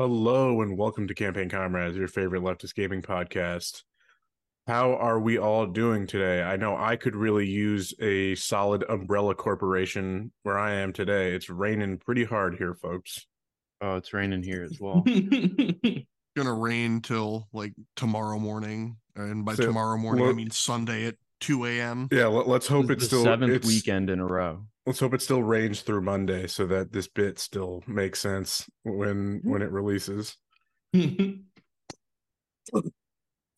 Hello and welcome to Campaign Comrades, your favorite leftist gaming podcast. How are we all doing today? I know I could really use a solid umbrella corporation where I am today. It's raining pretty hard here, folks. Oh, it's raining here as well. gonna rain till like tomorrow morning, and by So, tomorrow morning I mean Sunday at two a.m. Yeah, let, us hope This it's the still seventh it's- weekend in a row. Let's hope it still rains through Monday so that this bit still makes sense when when it releases. I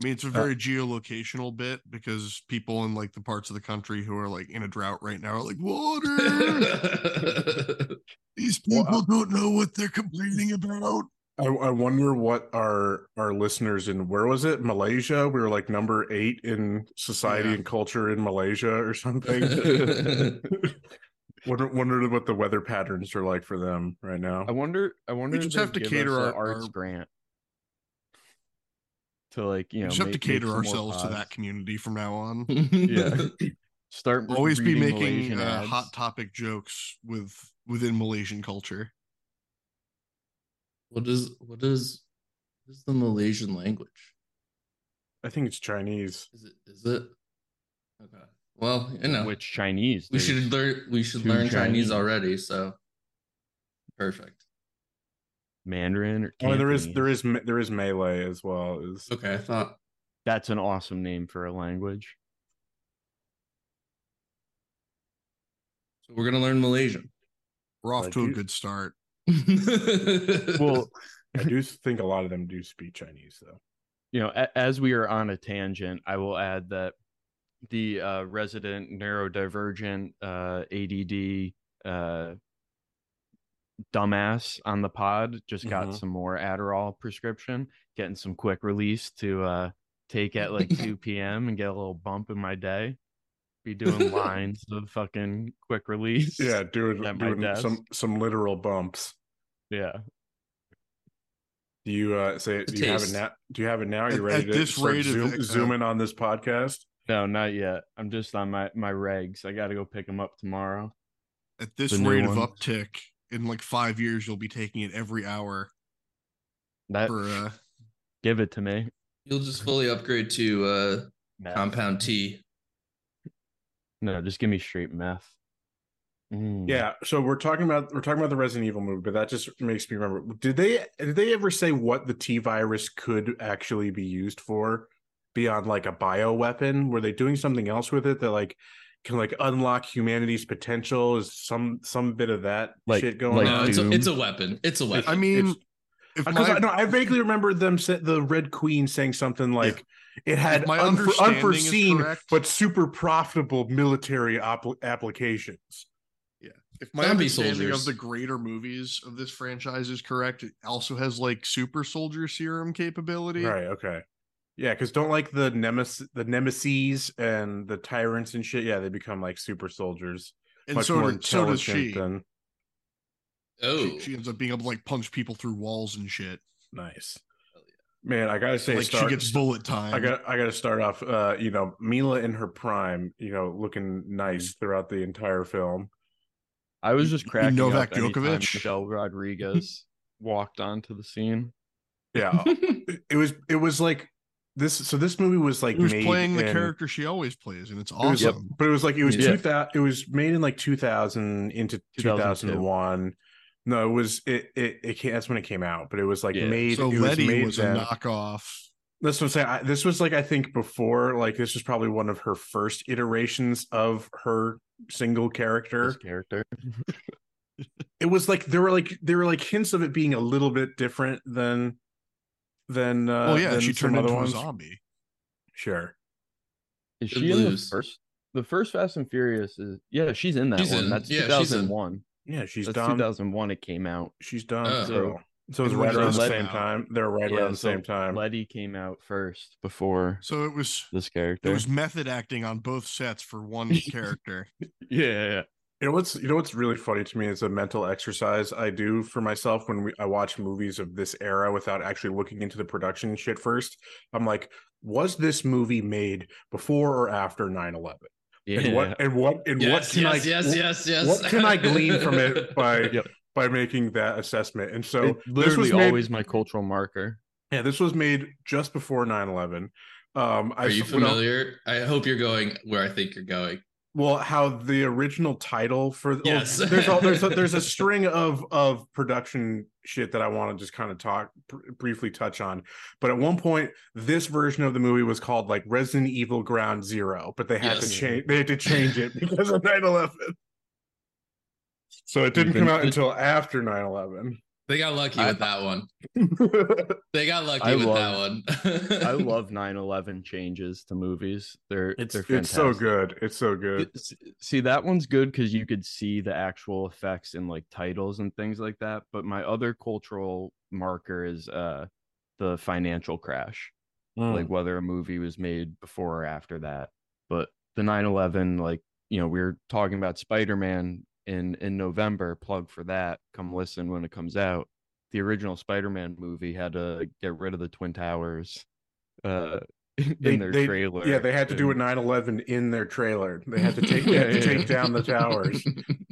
mean, it's a Uh, very geolocational bit because people in like the parts of the country who are like in a drought right now are like, water. These people uh, don't know what they're complaining about. I, I wonder what our our listeners in where was it Malaysia? We were like number eight in society Yeah. and culture in Malaysia or something. wonder wonder what the weather patterns are like for them right now. I wonder. I wonder. We just they have to cater our- arts our- grant to like you We know just have to cater make some more ourselves to that community from now on. Yeah. Start Always be making uh, hot topic jokes with within Malaysian culture. What is what is what is the Malaysian language? I think it's Chinese. Is it is it? Okay. Well, you know, Which Chinese? we should learn we should learn Chinese. Chinese. already, so perfect. Mandarin or Oh, there is there is there is Malay as well. Is Okay, I thought That's an awesome name for a language. so we're gonna learn Malaysian. We're off Like to a good start. Well, I do think a lot of them do speak Chinese though. you know, a- as we are on a tangent, I will add that the uh, resident neurodivergent uh, ADD uh, dumbass on the pod just got Mhm. some more Adderall prescription, getting some quick release to uh, take at like 2 p.m. and get a little bump in my day. Be doing lines of fucking quick release. Yeah, doing At my doing some some literal bumps. Yeah. Do you uh say do you have it now? Do you have it now? Are you At- ready at to this start rate of zoom, it, uh, zooming on this podcast? No, not yet. I'm just on my my regs. I got to go pick them up tomorrow. At this The rate of uptick, in like five years, you'll be taking it every hour That for uh give it to me. You'll just fully upgrade to uh Meth. compound T. No, just give me straight meth. Mm. Yeah, so we're talking about we're talking about the Resident Evil movie, but that just makes me remember. Did they did they ever say what the T virus could actually be used for beyond like a bio weapon? Were they doing something else with it that like can like unlock humanity's potential? Is some some bit of that Like- shit going like no, on? it's a, it's a weapon. It's a weapon. I mean Because my, I, no, I vaguely remember them say, the Red Queen saying something like it had my unfor- unforeseen but super profitable military op- applications. Yeah, if my Zombie understanding soldiers. of the greater movies of this franchise is correct, it also has like super soldier serum capability. Right. Okay. Yeah, because don't like the nemesis, the nemesis and the tyrants and shit. Yeah, they become like super soldiers, And much so, more did, so does intelligent she. than oh, she. She ends up being able to like punch people through walls and shit. nice. Man, I gotta say, like start, she gets bullet time. I got I got to start off. Uh, you know, Milla in her prime. You know, looking Mm-hmm. nice throughout the entire film. I was just You- you cracking Novak up Djokovic? Michelle Rodriguez walked onto the scene. Yeah, it- it was it was like this. So this movie was like It was made playing the in- character she always plays, and it's It was, awesome. but it was like it was Yeah. two thousand. It was made in like two thousand into two 2002. thousand one. No, it was it it, it came, that's when it came out, but it was like Yeah. made. So it Letty made was, then. a knockoff. That's what I'm saying. I, this was like I think before, like this was probably one of her first iterations of her single character. This character. It was like there were like there were like hints of it being a little bit different than than. uh oh yeah, than she turned other into ones. a zombie. Sure. Is she in the first? The first Fast and Furious is yeah, she's in that She's one. in- That's yeah, she's in. 2001. Yeah, she's That's done. 2001. It came out. She's done. Oh. so, so it was right around the same out? time. They're right Yeah, around the so same time. Letty came out first before So it was this character. it character. was method acting on both sets for one character. yeah, yeah, yeah. You know what's you know what's really funny to me is a mental exercise I do for myself when we, I watch movies of this era without actually looking into the production shit first. I'm like, was this movie made before or after 9/11? yeah. And what and what and what can yes, I yes, yes, yes. what can I glean from it by Yep. by making that assessment. And so It this literally was made, always my cultural marker. yeah, this was made just before 9-11. Um, I Are you s- I- familiar? I hope you're going where I think you're going. Well, how the original title for well, there's a, there's a, there's a string of of production shit that I want to just kind of talk br- briefly touch on. But at one point, this version of the movie was called like Resident Evil Ground Zero, but they had to change they had to change it because of 9/11. So it didn't come out until after 9/11. They got lucky I- with that one. They got lucky I with love- that one. I love 9/11 changes to movies. They're it's they're it's so good. It's so good. S- See, that one's good because you could see the actual effects in like titles and things like that. But my other cultural marker is uh the financial crash, Mm. like whether a movie was made before or after that. But the 9/11, like you know, we were talking about Spider-Man in in November. Plug for that. Come listen when it comes out. The original Spider-Man movie had to get rid of the Twin Towers. Uh, in They- their they- trailer. Yeah, they had to do a and- 9/11 in their trailer. They had to take they had to Yeah, take yeah. down the towers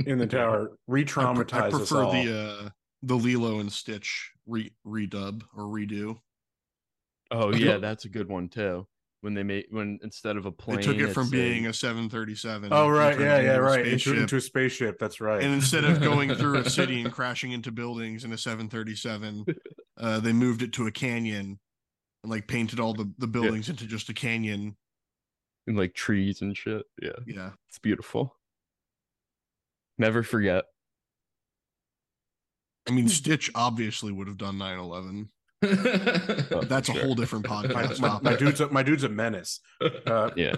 in the tower, I, re-traumatize I us prefer all. the uh the Lilo and Stitch re redub or redo. Oh yeah, that's a good one too. When they made when instead of a plane, They took it from being a 737. oh right, yeah, yeah, into a right. Into, spaceship. into a spaceship. That's right. And instead of going through a city and crashing into buildings in a 737, uh, they moved it to a canyon and like painted all the, the buildings into just a canyon. and like trees and shit. Yeah, Yeah. it's beautiful. Never forget. I mean, Stitch obviously would have done 9 11. Oh, That's a whole different my, podcast. my, topic. my dude's a, my dude's a menace. Uh, Yeah,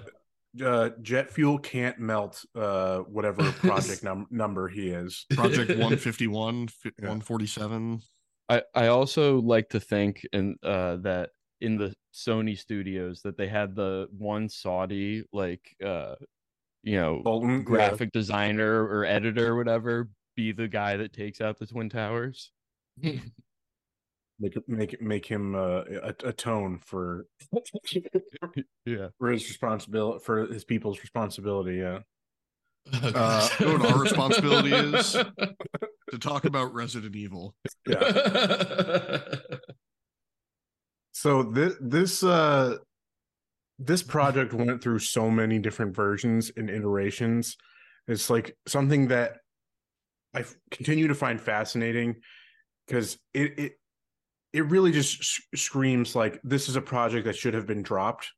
uh, jet fuel can't melt uh, whatever project num- number he is. Project 151, fi- Yeah. 147. I I also like to think in uh that in the Sony studios that they had the one Saudi like uh you know Bolton, yeah. graphic designer or editor or whatever be the guy that takes out the twin towers. make make make him uh, atone for Yeah. for his responsibility for his people's responsibility. Yeah. Uh, you know what our responsibility is? To talk about Resident Evil. Yeah. So this this uh this project went through so many different versions and iterations. It's like something that I continue to find fascinating because it it it really just s- screams like this is a project that should have been dropped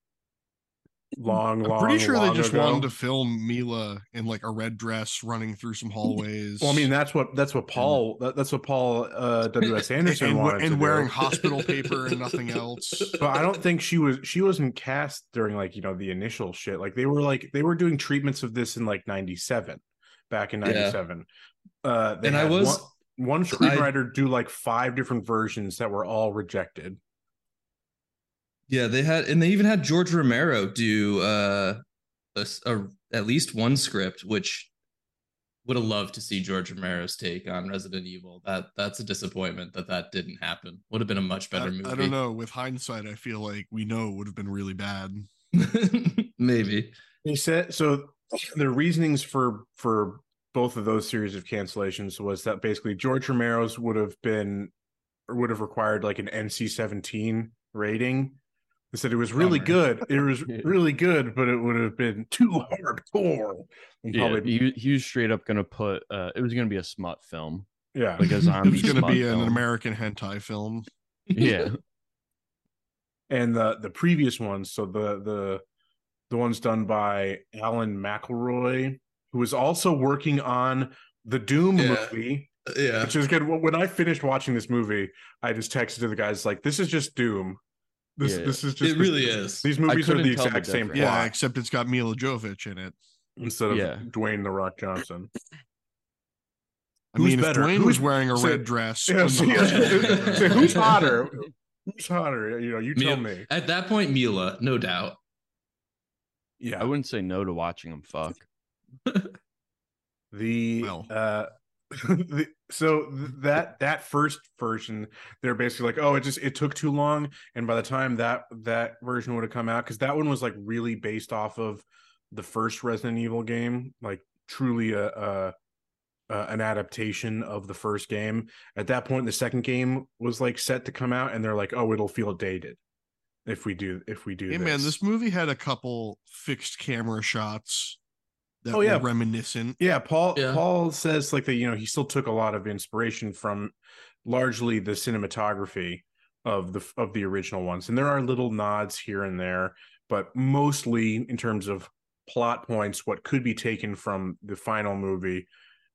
long, long. I'm long. pretty sure they just ago. wanted to film Milla in like a red dress running through some hallways. Well, I mean that's what that's what Paul that, that's what Paul uh, W S Anderson and, wanted to and do. wearing hospital paper and nothing else. but I don't think she was she wasn't cast during like you know the initial shit. Like they were like they were doing treatments of this in like '97, back in Yeah. '97. Uh, they And I was- one, one screenwriter do like five different versions that were all rejected. Yeah, they had, and they even had George Romero do uh, a, s- a- at least one script, which would have loved to see George Romero's take on Resident Evil. That that's a disappointment that that didn't happen. Would have been a much I, better movie. I don't know. With hindsight, I feel like we know it would have been really bad. Maybe. They said so. The reasonings for for both of those series of cancellations was that basically George Romero's would have been or would have required like an NC-17 rating. They said it was really Bummer. good. It was Yeah. really good, but it would have been too hardcore. And Yeah, probably, he, he was straight up gonna put uh it was gonna be a smut film. yeah. Like a zombie It's going to smut be an. American hentai film. Yeah. and the the previous ones so the the the ones done by alan mcelroy who was also working on the doom Yeah. movie Yeah. which is good when i finished watching this movie i just texted to the guys like this is just doom this Yeah. this is just It really is. these movies are the tell the exact same difference. Yeah, except it's got Milla Jovovich in it. instead of Yeah. dwayne the rock johnson I Who's mean, better? if Dwayne Who's- was wearing a so- red dress, yeah, so, yeah, so who's hotter who's hotter you know you tell me At that point, Milla, no doubt. yeah I wouldn't say no to watching him fuck. the Well. uh the, so th- that that first version they're basically like oh it just it took too long and by the time that that version would have come out because that one was like really based off of the first resident evil game like truly a a, uh, an adaptation of the first game. At that point, the second game was like set to come out, and they're like, "Oh, it'll feel dated if we do if we do." Hey this. man, this movie had a couple fixed camera shots that Oh, yeah. were reminiscent. Yeah, Paul Yeah. Paul says like that, you know, he still took a lot of inspiration from largely the cinematography of the of the original ones. And there are little nods here and there, but mostly in terms of plot points, what could be taken from the final movie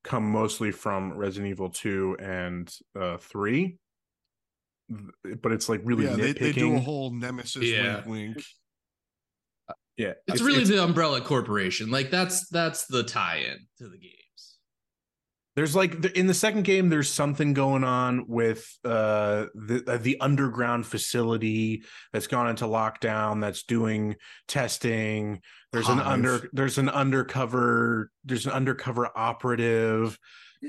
come mostly from Resident Evil 2 and uh 3. But it's like really yeah, they, nitpicking. they do a whole nemesis Yeah. wink wink. Yeah, It's, really the Umbrella Corporation. Like that's that's the tie-in to the games. There's like in the second game, there's something going on with uh the uh, the underground facility that's gone into lockdown that's doing testing. There's an under there's an undercover there's an undercover operative.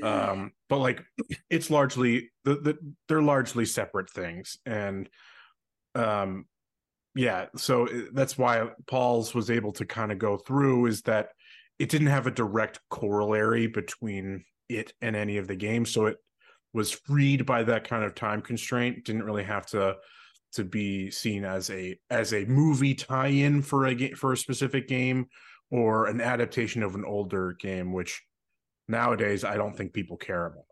Um, but like it's largely the, the they're largely separate things, and um, yeah. So uh, that's why Paul's was able to kind of go through is that it didn't have a direct corollary between it and any of the games so it was freed by that kind of time constraint didn't really have to to be seen as a as a movie tie-in for a game for a specific game or an adaptation of an older game which nowadays i don't think people care about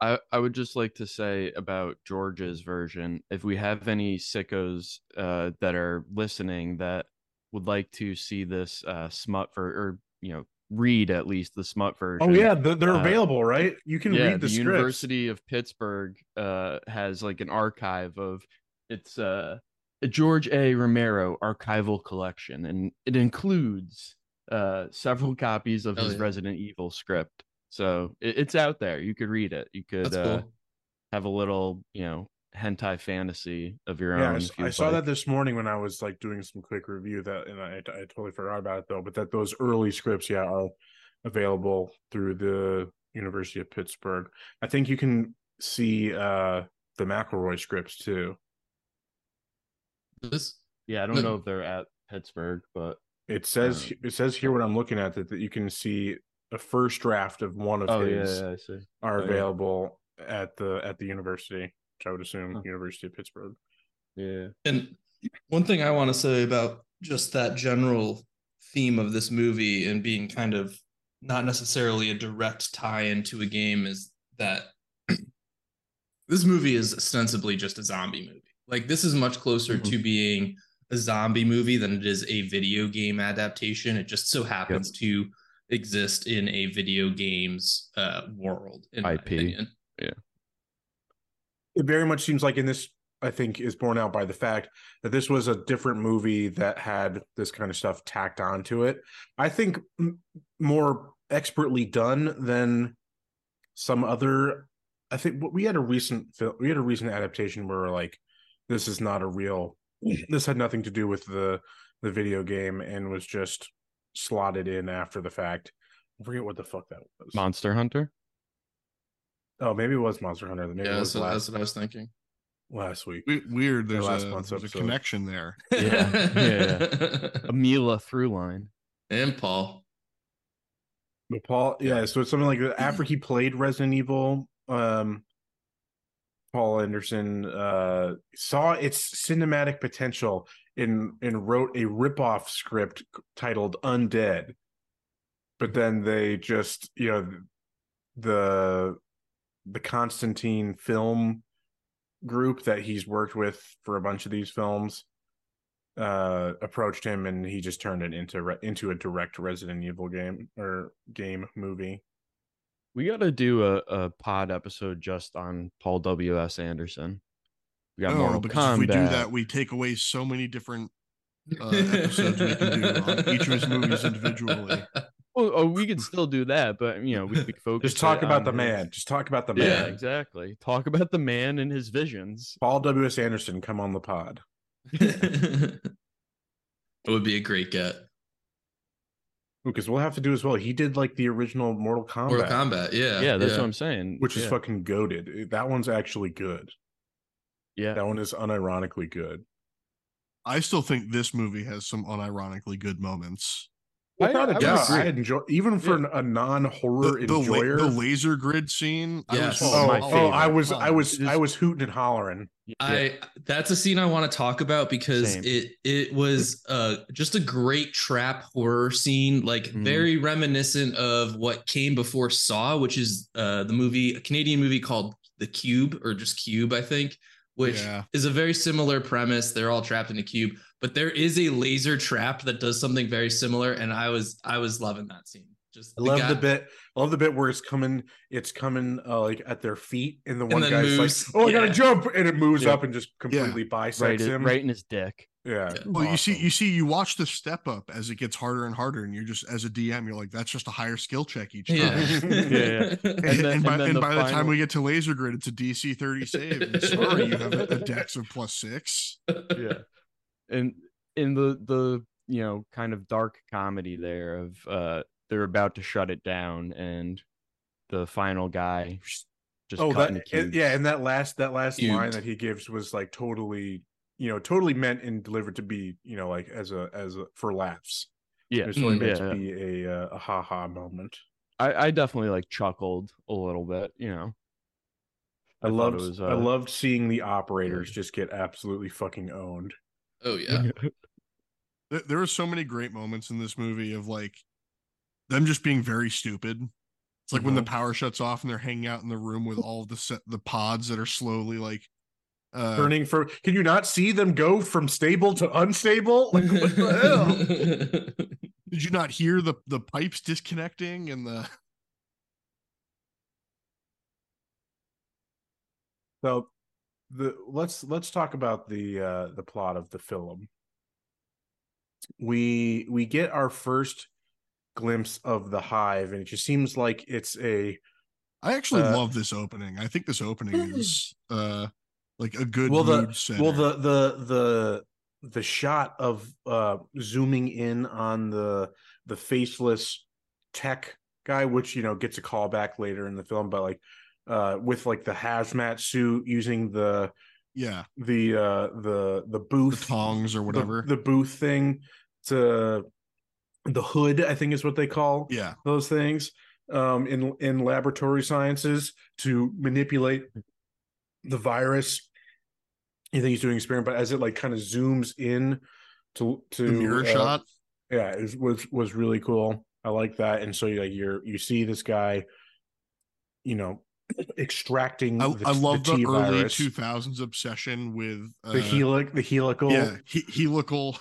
I, I would just like to say about George's version, if we have any sickos uh, that are listening that would like to see this uh, smut for or you know read at least the smut version. oh yeah they're, they're uh, available right you can yeah, read the, the scripts. University of Pittsburgh uh, has like an archive of it's uh, a George A. Romero archival collection, and it includes uh, several copies of Oh, his yeah. Resident Evil script. So it, it's out there. You could read it. You could That's uh, cool. have a little, you know, hentai fantasy of your yeah, own. I, you'd I saw like. that this morning when I was like doing some quick review that, and I, I totally forgot about it though. But that those early scripts, yeah, are available through the University of Pittsburgh. I think you can see uh the McElroy scripts too. This Yeah, I don't know if they're at Pittsburgh, but It says Uh, it says here what I'm looking at that, that you can see a first draft of one of oh his yeah, I see. are Oh, yeah. available at the at the university, which I would assume Huh. University of Pittsburgh. Yeah, And one thing I want to say about just that general theme of this movie and being kind of not necessarily a direct tie into a game is that this movie is ostensibly just a zombie movie. Like this is much closer Mhm. to being a zombie movie than it is a video game adaptation. It just so happens to exist in a video games uh, world. In my IP. yeah. it very much seems like in this i think is borne out by the fact that this was a different movie that had this kind of stuff tacked onto it i think m- more expertly done than some other i think what we had a recent film we had a recent adaptation where we're like this is not a real this had nothing to do with the the video game and was just slotted in after the fact i forget what the fuck that was Monster Hunter. oh maybe it was monster hunter maybe Yeah, that's, what- last, that's what I was thinking. last week We- Weird. There's, last a, month's there's a connection there. Yeah, A Milla through line. and Paul. But Paul, yeah, so it's something like. After he played Resident Evil, um, Paul Anderson uh, saw its cinematic potential and and wrote a ripoff script titled Undead. But then they just, you know, the the Constantine film group that he's worked with for a bunch of these films uh approached him and he just turned it into re- into a direct Resident Evil game or game movie. We got to do a, a pod episode just on Paul W. S. Anderson. We got No, Mortal because Kombat. if we do that, we take away so many different uh, episodes we can do on each of his movies individually. Oh, oh, we could still do that, but you know, we could focus. Just talk about the his- man. Just talk about the man. Yeah, man. exactly. Talk about the man and his visions. Paul W. S. Anderson, come on the pod. it would be a great get. Because we'll have to do as well. He did like the original Mortal Kombat, Mortal Kombat, yeah. Yeah, that's what I'm saying. which is fucking goaded. That one's actually good. Yeah. That one is unironically good. I still think this movie has some unironically good moments. Without I a would doubt, agree. I enjoy even for a non-horror The, the, la- the laser grid scene. Yes. I was oh, my oh. I was, I was, Just- I was hooting and hollering. I that's a scene I want to talk about because Same. it it was uh just a great trap horror scene, like Mhm. very reminiscent of what came before Saw, which is uh the movie a Canadian movie called The Cube or just Cube, I think, which Yeah. is a very similar premise. They're all trapped in a cube, but there is a laser trap that does something very similar, and I was I was loving that scene. Just I love guy- the bit. I love the bit where it's coming. It's coming uh, like at their feet, and the one then guy's moves. like, "Oh, I gotta jump!" and it moves Yeah. up and just completely bisects right, him. right in his dick. Yeah. Yeah. Well, you see, you see, you watch the step up as it gets harder and harder, and you're just as a DM, you're like, that's just a higher skill check each time. Yeah. Yeah, And, And then- and by, and then and the by the time we get to laser grid, it's a DC 30 save. And sorry, you have a, a dex of plus six. yeah and in the the you know kind of dark comedy there of uh they're about to shut it down and the final guy just oh, cutting that the and- yeah, and that last that last line that he gives was like totally, you know, totally meant and delivered to be, you know, like as a as a for laughs. yeah It's really Mm, meant yeah. to be a uh, a ha ha moment. I, I definitely like chuckled a little bit you know I, I loved it was, I uh, loved seeing the operators just get absolutely fucking owned. oh yeah. There, there are so many great moments in this movie of like them just being very stupid. It's like when the power shuts off and they're hanging out in the room with all the set, the pods that are slowly like uh, Turning for can you not see them go from stable to unstable? Like what the hell? Did you not hear the the pipes disconnecting and the So the let's let's talk about the uh the plot of the film. We we get our first glimpse of the hive and it just seems like it's a I actually Uh, love this opening. I think this opening is uh like a good well the setter. well the the the the shot of uh zooming in on the the faceless tech guy which you know gets a call back later in the film but like uh with like the hazmat suit using the yeah, the uh the the the booth tongs or the- whatever. the, booth thing to the hood i think is what they call yeah, those things um in in laboratory sciences to manipulate the virus you think he's doing experiment but as it like kind of zooms in to to the mirror uh, shot. yeah it was was really cool i like that and so you like you're you see this guy you know extracting I, the, I love the, T early virus, 2000s obsession with uh, the helic the helical yeah he, helical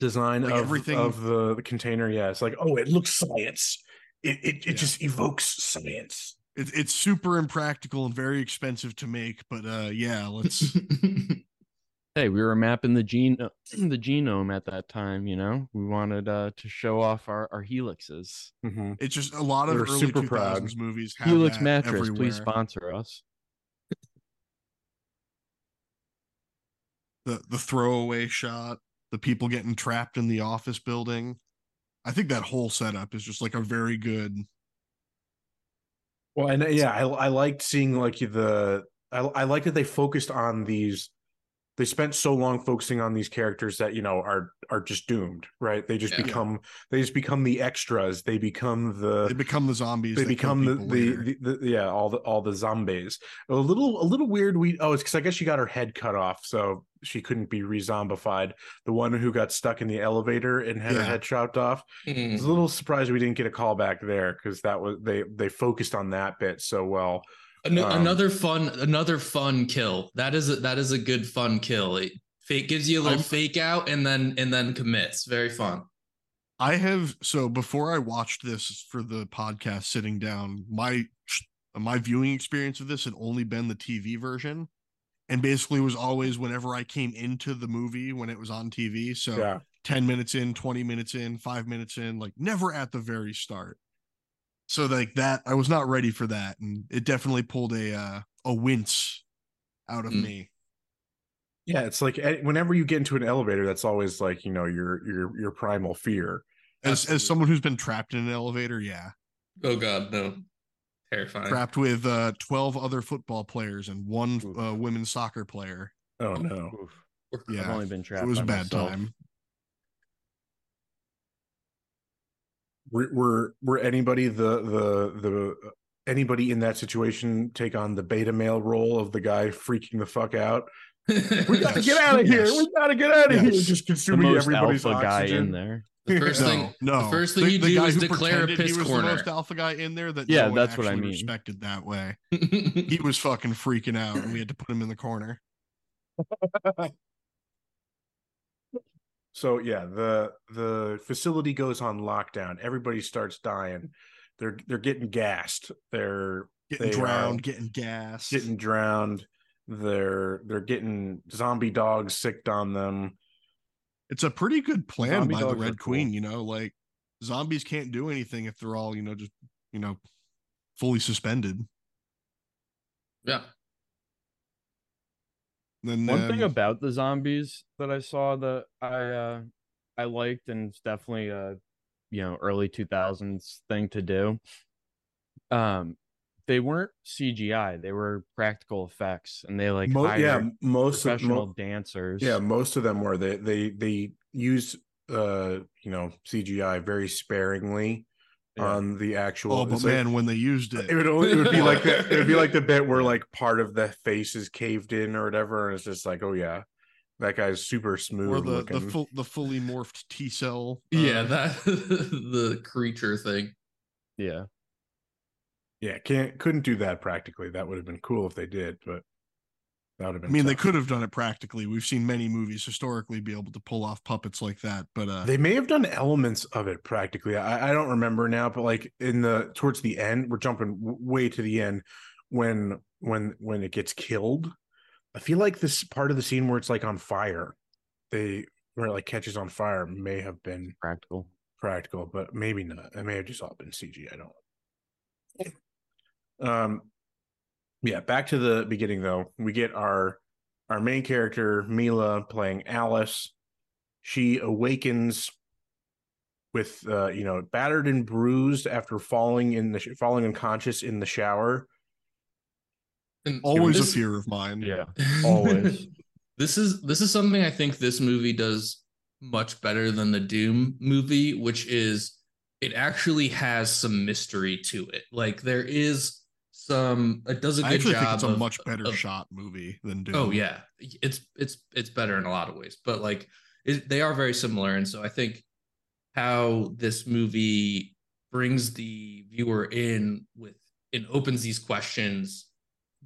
design Like of everything- of the, the container. Yeah, it's like, oh, it looks science. It it, it Yeah. just evokes science. It, it's super impractical and very expensive to make but uh yeah let's hey we were mapping the gene the genome at that time you know? We wanted uh to show off our our helixes. It's just a lot of early super 2000s proud. movies have helix mattress everywhere. please sponsor us. The the throwaway shot the people getting trapped in the office building. I think that whole setup is just like a very good Well, and uh, yeah, I I liked seeing like the I I like that they focused on these. They spent so long focusing on these characters that you know are are just doomed, right? They just Yeah. become they just become the extras. They become the they become the zombies they become the, the, the, the yeah all the all the zombies a little a little weird we oh it's because i guess she got her head cut off so she couldn't be re-zombified. The one who got stuck in the elevator and had her head chopped off I was a little surprised we didn't get a call back there because that was they they focused on that bit so well. An- Um, another fun another fun kill. That is a, that is a good fun kill. It fake gives you a little I'm- fake out and then and then commits. Very fun. I have so before I watched this for the podcast sitting down, my my viewing experience of this had only been the TV version. And basically was always whenever I came into the movie when it was on TV. So yeah 10 minutes in, 20 minutes in, five minutes in, like never at the very start. So like that, I was not ready for that. And it definitely pulled a uh, a wince out of Mm. me. yeah it's like eh, whenever you get into an elevator that's always like you know your your your primal fear As Absolutely. as someone who's been trapped in an elevator, yeah. oh god no terrifying Trapped with uh 12 other football players and one uh, women's soccer player. oh no Oof. Yeah. i've only been trapped it was a bad myself. time. were were, were anybody the the the anybody in that situation take on the beta male role of the guy freaking the fuck out? We gotta Yes, get out of here. yes. We gotta get out of here. Yes. Just The consuming most everybody's alpha guy oxygen. in there. The first no, thing, no. the first thing you do guy is who declare a pretended piss he was corner. the most alpha guy in there. That Yeah, no that's what I actually mean. Respected that way. He was fucking freaking out, and we had to put him in the corner. So yeah, the the facility goes on lockdown. Everybody starts dying. They're they're getting gassed. They're Getting They uh, drowned, are getting gassed. getting drowned. They're they're getting zombie dogs sicked on them. It's a pretty good plan Zombie by the dogs are Red cool. Queen. You know, like zombies can't do anything if they're all you know just you know fully suspended. yeah. Then One thing um, about the zombies that I saw that I uh I liked and it's definitely a you know early 2000s thing to do. Um they weren't CGI, they were practical effects and they like Mo- hired yeah, most of professional mo- dancers. yeah, most of them were. They they they used uh you know CGI very sparingly Yeah. on the actual. oh, but it's like- man, when they used it, it would only, it would be like the it would be like the bit where like part of the face is caved in or whatever, and it's just like, oh yeah, that guy's super smooth or the looking. the full the fully morphed T cell. uh, Yeah, that the creature thing. yeah. Yeah, can't couldn't do that practically. That would have been cool if they did, but that would have been. I been. mean, they could have done it practically. We've seen many movies historically be able to pull off puppets like that, but uh, They may have done elements of it practically. I, I don't remember now, but like in the towards the end, we're jumping w- way to the end when when when it gets killed. I feel like this part of the scene where it's like on fire, they where it like catches on fire may have been Practical. practical, but maybe not. It may have just all been CG. I don't. Um, yeah. Back to the beginning though. We get our our main character Milla playing Alice. She awakens with uh, you know battered and bruised after falling in the sh- falling unconscious in the shower. And always a fear of mine. Yeah. Always. this is this is something I think this movie does much better than the Doom movie, which is it actually has some mystery to it. Like there is some it does a good I actually job think it's a of- much better of- shot movie than Doom. Oh yeah, it's it's it's better in a lot of ways, but like it, they are very similar, and so I think how this movie brings the viewer in with and opens these questions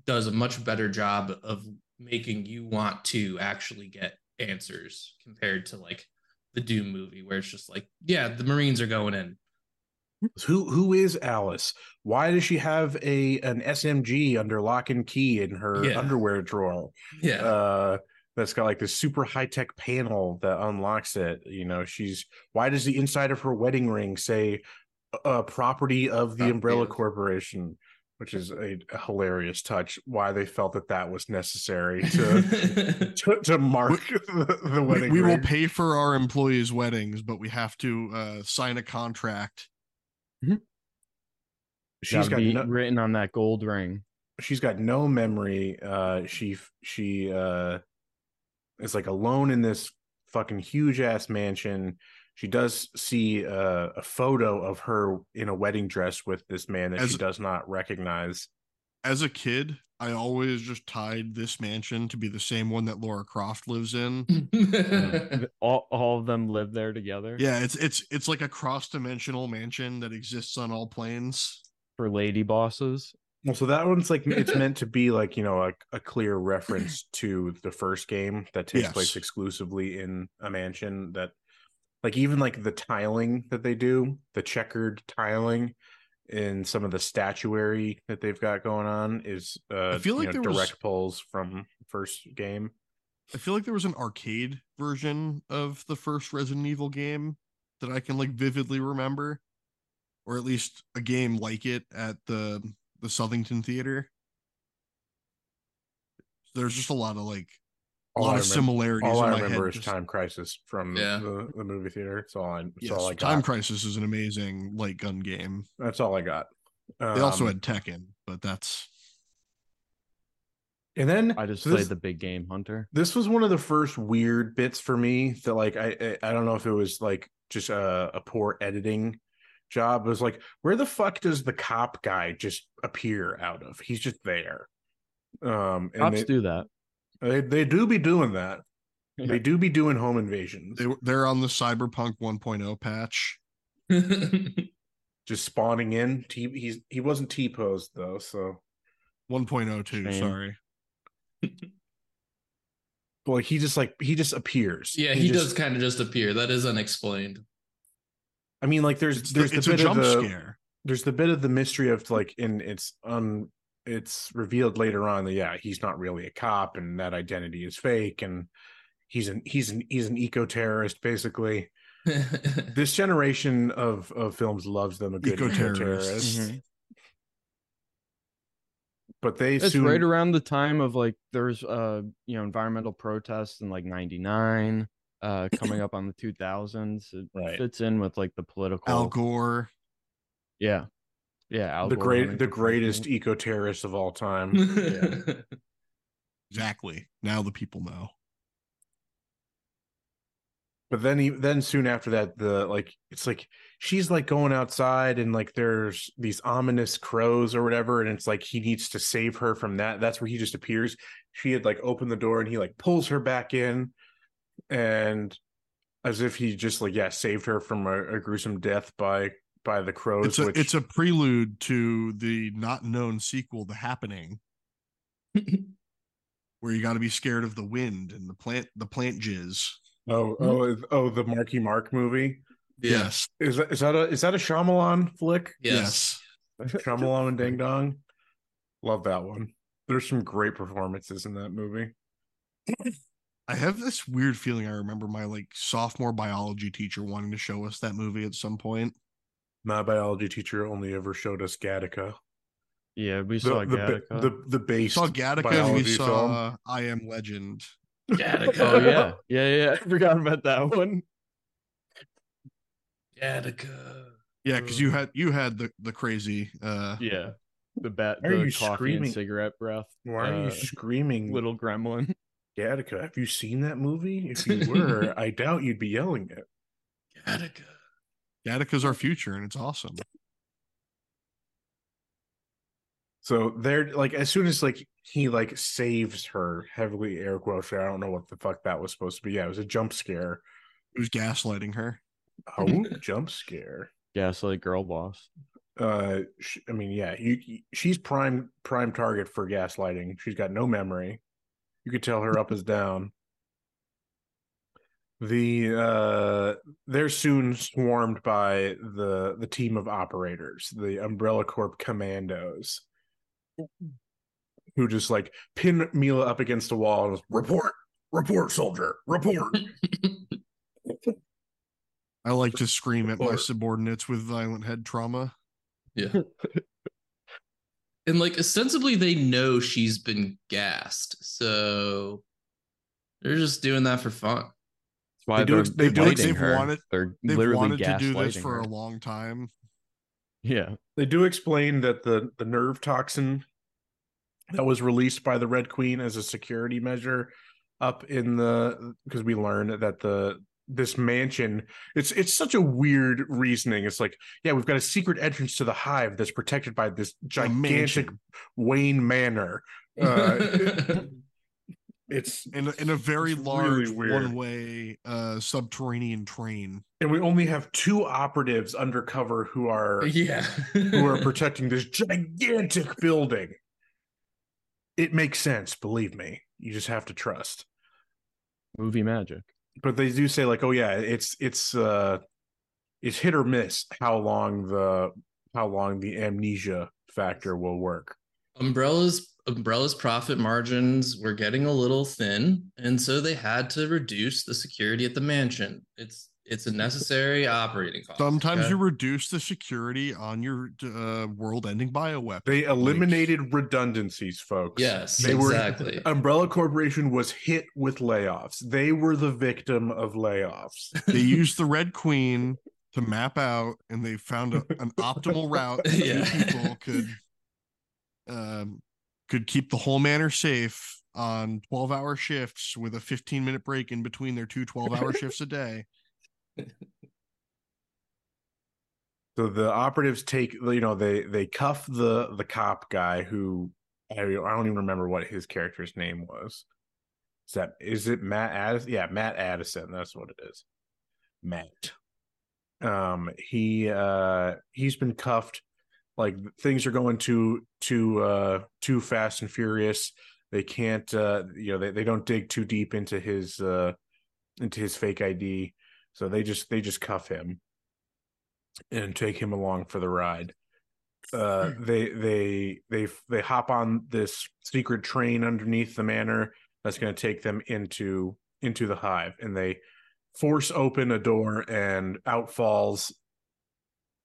does a much better job of making you want to actually get answers compared to like the Doom movie where it's just like yeah the Marines are going in Who who is Alice? Why does she have a an SMG under lock and key in her Yeah. underwear drawer? yeah uh that's got like this super high tech panel that unlocks it. You know, she's why does the inside of her wedding ring say uh property of the Property Umbrella of- Corporation, which is a, a hilarious touch. Why they felt that that was necessary to to, to mark the, the wedding. we will ring. pay for our employees' weddings, but we have to uh, sign a contract. She's Gotta got no, written on that gold ring. she's got no memory. Uh, she she uh is like alone in this fucking huge ass mansion. She does see uh, a photo of her in a wedding dress with this man that As- she does not recognize. As a kid, I always just tied this mansion to be the same one that Laura Croft lives in. Mm-hmm. All all of them live there together. Yeah, it's it's it's like a cross-dimensional mansion that exists on all planes. For lady bosses. Well, so that one's like it's meant to be like you know a, a clear reference to the first game that takes Yes. place exclusively in a mansion. That like even like the tiling that they do, the checkered tiling in some of the statuary that they've got going on is uh I feel like you know, there was- direct pulls from first game. I feel like there was an arcade version of the first Resident Evil game that I can like vividly remember, or at least a game like it at the the Southington Theater. There's just a lot of like a lot I of remem- similarities. All in I my remember head, is just- Time Crisis from Yeah. the, the movie theater. That's all I. That's Yes, all I got. Time Crisis is an amazing light gun game. That's all I got. They also Um, had Tekken, but that's and then I just so played this- the big game hunter. this was one of the first weird bits for me that like I I, I don't know if it was like just a, a poor editing job It was like, where the fuck does the cop guy just appear out of? He's just there. Um, and Cops they, do that. They they do be doing that. Yeah. They do be doing home invasions, They, they're on the Cyberpunk 1.0 patch. just spawning in. T, he's he wasn't T posed though, so 1.02, Shame. sorry. but like he just like he just appears. yeah, he, just- does kind of just appear. That is unexplained. I mean, like there's It's, the, there's it's the a bit jump of the, scare. there's the bit of the mystery of like in it's un it's revealed later on that yeah he's not really a cop and that identity is fake and he's an he's an he's an eco terrorist basically this generation of of films loves them a good eco Eco-terrorists. terrorist Mhm. but they It's soon right around the time of like there's uh you know environmental protests in like 99 uh coming up on the 2000s it Right. fits in with like the political Al Gore. yeah yeah Al the Gore great running the for greatest president. eco terrorist of all time Exactly. Now the people know. but then he then soon after that the like it's like she's like going outside and like there's these ominous crows or whatever and it's like he needs to save her from that that's where he just appears she had like opened the door and he like pulls her back in and as if he just like yeah saved her from a, a gruesome death by by the crows It's a which it's a prelude to the not known sequel, The Happening, where you got to be scared of the wind and the plant the plant jizz. oh hmm? oh oh the Marky Mark movie? Yes. is that is that a is that a Shyamalan flick? Yes. Shyamalan and Ding Dong? Love that one. There's some great performances in that movie. I have this weird feeling I remember my like sophomore biology teacher wanting to show us that movie at some point. My biology teacher only ever showed us Gattaca. yeah we saw the, Gattaca. the the We base saw Gattaca and we saw I Am Legend. Gattaca. oh yeah yeah yeah I forgot about that one Gattaca. Yeah, because you had you had the the crazy uh yeah the bat are the you coffee screaming? and cigarette breath Why are you uh, screaming, little gremlin Gattaca? Have you seen that movie? If you were, I doubt you'd be yelling it. Gattaca. Gattaca's our future and it's awesome. So they're like, as soon as like he like saves her, heavily air quotes. I don't know what the fuck that was supposed to be. Yeah, it was a jump scare. It was gaslighting her. Oh, jump scare. gaslight girl boss Uh, sh- I mean, yeah, you, you- she's prime prime target for gaslighting. She's got no memory. You could tell her up is down. The uh, they're soon swarmed by the the team of operators, the Umbrella Corp commandos, who just like pin Milla up against a wall and just, report, report, soldier, report. I like to scream at my subordinates with violent head trauma. Yeah. and like ostensibly they know she's been gassed. So they're just doing that for fun. That's why They do they're they do it they've her. wanted- they're They've literally wanted to do this for her. a long time. yeah They do explain that the the nerve toxin that was released by the Red Queen as a security measure up in the because we learned that the this mansion it's it's such a weird reasoning. It's like, yeah, we've got a secret entrance to the hive that's protected by this gigantic. Wayne Manor. Uh, it's in a, in a very large really one way uh subterranean train. and we only have two operatives undercover who are yeah. who are protecting this gigantic building. It makes sense, believe me. You just have to trust. movie magic But they do say like, oh yeah, it's it's uh it's hit or miss how long the how long the amnesia factor will work. Umbrella's Umbrella's profit margins were getting a little thin, and so they had to reduce the security at the mansion. It's it's a necessary operating cost. Sometimes okay? you reduce the security on your uh, world-ending bioweapon. They eliminated redundancies, folks. yes, they were- exactly. Umbrella Corporation was hit with layoffs. They were the victim of layoffs. they used the Red Queen to map out, and they found a, an optimal route that Yeah. people could um, could keep the whole manor safe on 12-hour shifts with a 15-minute break in between their two 12-hour shifts a day. So the operatives take, you know, they they cuff the the cop guy who I, I don't even remember what his character's name was. Is that is it Matt Addison? Yeah, Matt Addison. That's what it is. Matt. Um, he uh he's been cuffed. Like things are going too too uh too fast and furious. They can't uh you know they, they don't dig too deep into his uh into his fake ID. So they just they just cuff him and take him along for the ride. Uh, they they they they hop on this secret train underneath the manor that's going to take them into into the hive, and they force open a door, and out falls.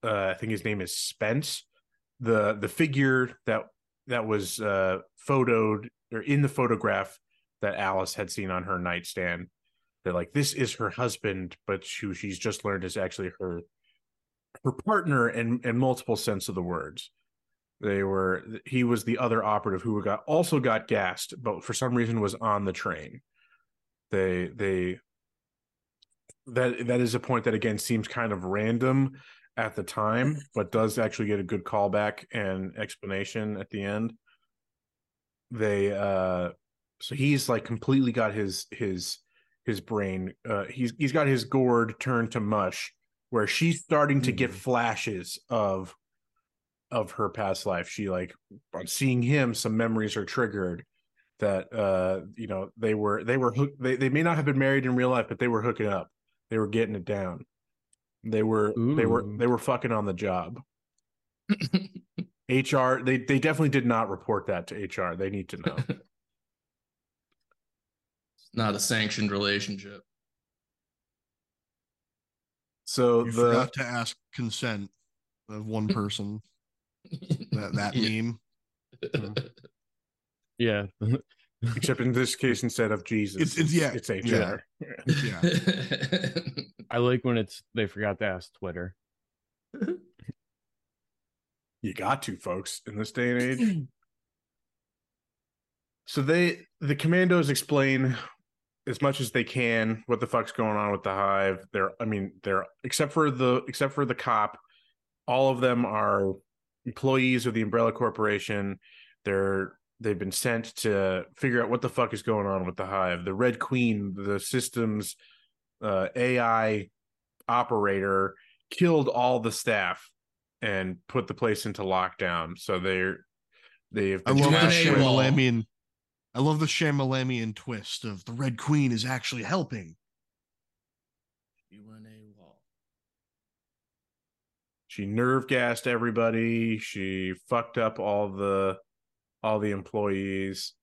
Uh, I think his name is Spence, the the figure that that was uh, photoed or in the photograph that Alice had seen on her nightstand. They're like, this is her husband, but who she's just learned is actually her her partner in in multiple sense of the words. They were he was the other operative who got also got gassed, but for some reason was on the train. They they that that is a point that again seems kind of random at the time, but does actually get a good callback and explanation at the end. They uh so he's like completely got his his his brain uh he's he's got his gourd turned to mush where she's starting to get flashes of of her past life. She like on seeing him, some memories are triggered that uh you know they were they were hook they, they may not have been married in real life, but they were hooking up. They were getting it down. They were they were they were fucking on the job. HR they they definitely did not report that to HR. They need to know. Not a sanctioned relationship. So You the forgot to ask consent of one person. that that Yeah. meme. Yeah. Except in this case instead of Jesus, It's- it's- yeah, it's HR. yeah. Yeah. I like when it's they forgot to ask Twitter. You got to, folks, in this day and age. So they the commandos explain as much as they can what the fuck's going on with the hive. They're I mean, they're except for the except for the cop, all of them are employees of the Umbrella Corporation. They're they've been sent to figure out what the fuck is going on with the hive. The Red Queen, the systems uh AI operator killed all the staff and put the place into lockdown. So they're they've I love the tasked with- Wall. Shyamalamian. I love the Shyamalamian twist of the Red Queen is actually helping. UNA wall. she nerve gassed everybody she fucked up all the all the employees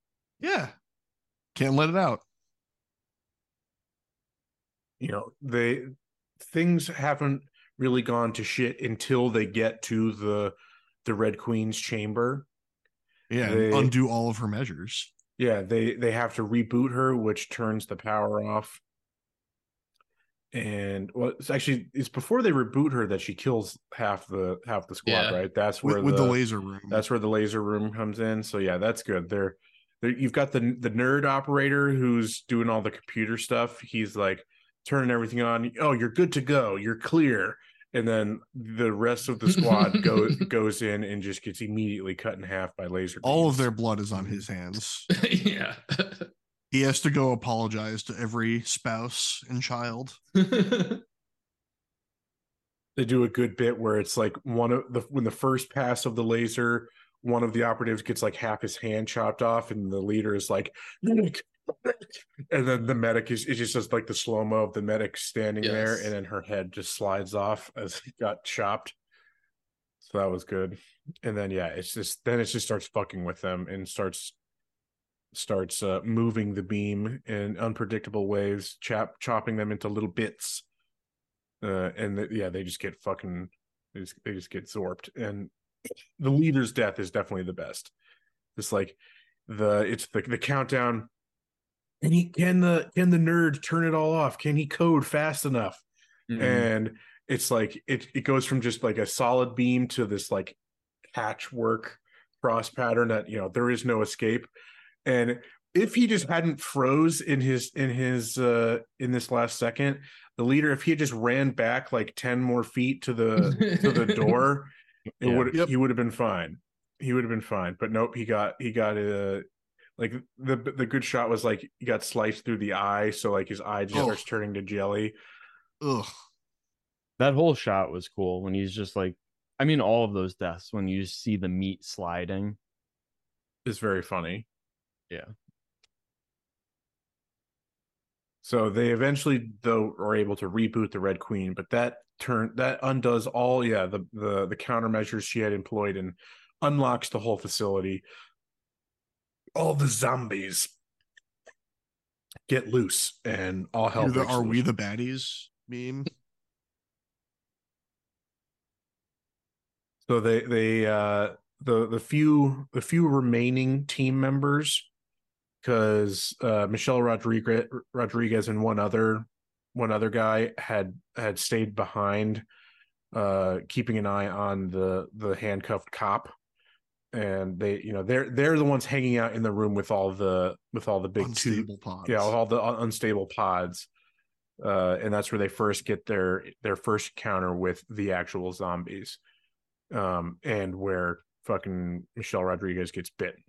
Yeah. Can't let it out. you know they things haven't really gone to shit until they get to the the red queen's chamber Yeah. They- undo all of her measures. yeah they they have to reboot her which turns the power off and well it's actually it's before they reboot her that she kills half the half the squad Yeah. right that's With, where with the laser room. That's where the laser room comes in. So yeah, that's good. There, there you've got the the nerd operator who's doing all the computer stuff. He's like turning everything on. Oh, you're good to go. You're clear. And then the rest of the squad goes goes in and just gets immediately cut in half by laser. all of their blood is on his hands. yeah. He has to go apologize to every spouse and child. they do a good bit where it's like one of the when the first pass of the laser, one of the operatives gets like half his hand chopped off, and the leader is like, "Medic, medic," and then the medic is it's just just like the slow mo of the medic standing there, and then her head just slides off as it got chopped. So that was good. And then yeah, it's just then it just starts fucking with them and starts starts uh, moving the beam in unpredictable ways, chop chopping them into little bits uh, and th- yeah, they just get fucking, they just, they just get zorped. And the leader's death is definitely the best. It's like the it's the the countdown. And he can the can the nerd turn it all off? Can he code fast enough? Mhm. And it's like it it goes from just like a solid beam to this like patchwork cross pattern that you know there is no escape. And if he just hadn't froze in his in his uh in this last second, the leader, if he had just ran back like 10 more feet to the to the door, it Yeah. would Yep. he would have been fine. He would have been fine. But nope, he got he got uh like the the good shot was like he got sliced through the eye, so like his eye just Oh. starts turning to jelly. Ugh. That whole shot was cool when he's just like, I mean, all of those deaths when you see the meat sliding. It's very funny. Yeah. So they eventually though are able to reboot the Red Queen, but that turn that undoes all yeah, the the the countermeasures she had employed and unlocks the whole facility. All the zombies get loose and all hell You're the, are we the baddies meme? So they they uh the the few the few remaining team members because uh Michelle Rodriguez Rodriguez and one other one other guy had had stayed behind uh keeping an eye on the the handcuffed cop. And they you know they're they're the ones hanging out in the room with all the with all the big two Unstable pods. yeah all the unstable pods. Uh and that's where they first get their their first encounter with the actual zombies. Um and where fucking michelle rodriguez gets bitten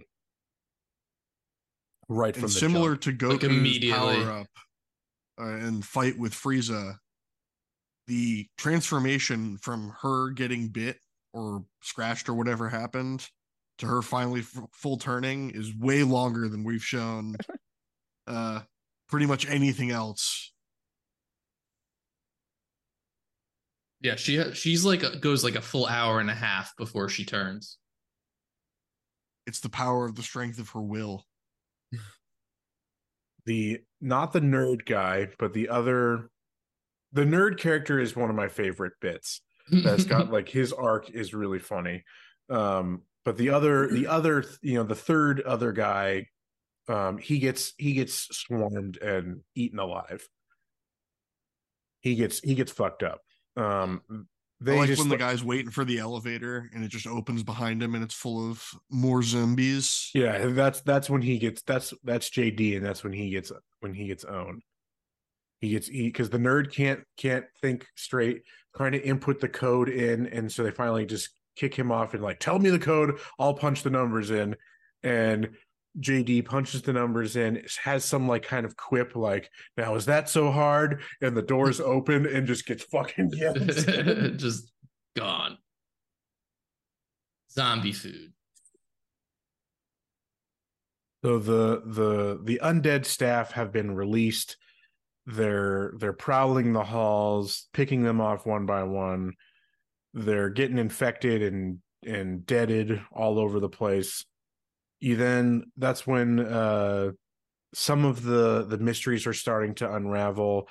right from and the similar jump. to Like, Goku's immediately. power up uh, and fight with Frieza, the transformation from her getting bit or scratched or whatever happened to her finally f- full turning is way longer than we've shown uh pretty much anything else Yeah, she she's like a, goes like a full hour and a half before she turns. it's the power of the strength of her will the not the nerd guy but the other the nerd character is one of my favorite bits. That's got like his arc is really funny. Um but the other the other you know the third other guy um he gets he gets swarmed and eaten alive. He gets he gets fucked up. Um they like just when the guy's waiting for the elevator and it just opens behind him and it's full of more zombies. Yeah that's that's when he gets that's that's jd and that's when he gets when he gets owned. He gets because the nerd can't can't think straight trying to input the code in and so they finally just kick him off and like tell me the code i'll punch the numbers in. And jd punches the numbers in has some like kind of quip like now is that so hard and the doors open and just gets fucking yelled Just gone. Zombie food. So the the the undead staff have been released. They're they're prowling the halls, picking them off one by one. They're getting infected and and deaded all over the place. You then that's when uh some of the the mysteries are starting to unravel.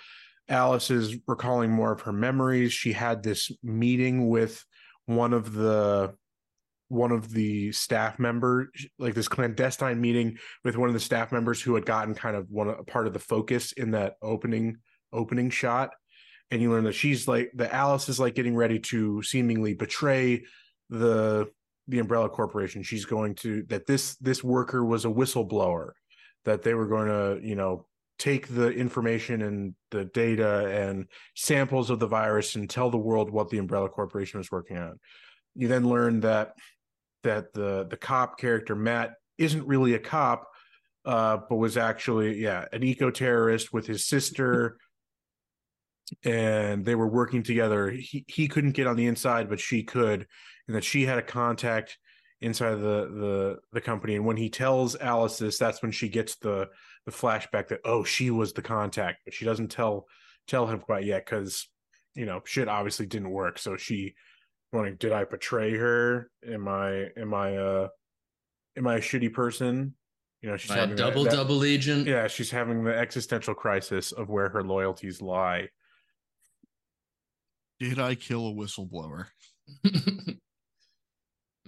Alice is recalling more of her memories. She had this meeting with one of the one of the staff members, like this clandestine meeting with one of the staff members who had gotten kind of one a part of the focus in that opening opening shot. And you learn that she's like the Alice is like getting ready to seemingly betray the the Umbrella Corporation. She's going to that this this worker was a whistleblower, that they were going to, you know, take the information and the data and samples of the virus and tell the world what the Umbrella Corporation was working on. You then learn that that the the cop character Matt isn't really a cop, uh, but was actually yeah an eco terrorist with his sister, and they were working together. He he couldn't get on the inside, but she could, and that she had a contact inside the the the company. And when he tells Alice this, that's when she gets the the flashback that oh she was the contact, but she doesn't tell tell him quite yet because you know shit obviously didn't work. So she wondering did i betray her am i am i uh am i a shitty person you know she's My having that- double that- double agent. yeah she's having the existential crisis of where her loyalties lie did i kill a whistleblower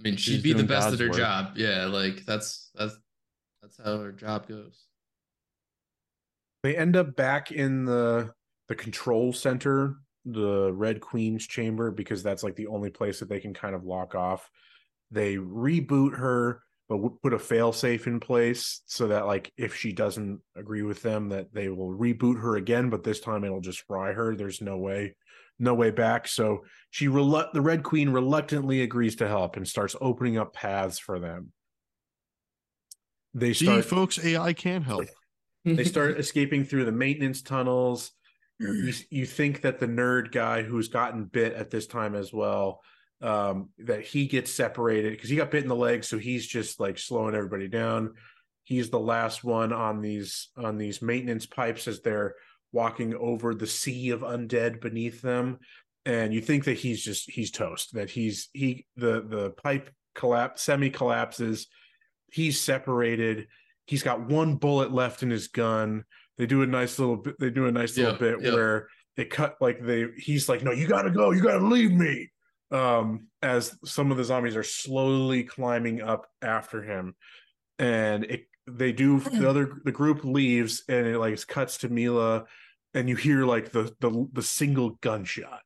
I mean, she'd be the best God's at her work. job. Yeah, like that's that's that's how her job goes. they end up back in the the control center the red queen's chamber because that's like the only place that they can kind of lock off they reboot her but w- put a fail safe in place so that like if she doesn't agree with them, that they will reboot her again, but this time it'll just fry her. There's no way, no way back. So she relu- the Red Queen reluctantly agrees to help and starts opening up paths for them. They See, start folks, AI can help. they start escaping through the maintenance tunnels. You, you think that the nerd guy who's gotten bit at this time as well, um, that he gets separated because he got bit in the leg, so he's just like slowing everybody down. He's the last one on these on these maintenance pipes as they're walking over the sea of undead beneath them, and you think that he's just he's toast. That he's he the the pipe collapse semi collapses. He's separated. He's got one bullet left in his gun they do a nice little bit they do a nice little Yeah, bit yeah. where they cut like they he's like no you gotta go you gotta leave me um as some of the zombies are slowly climbing up after him and it they do the other the group leaves and it like cuts to Milla and you hear like the the, the single gunshot.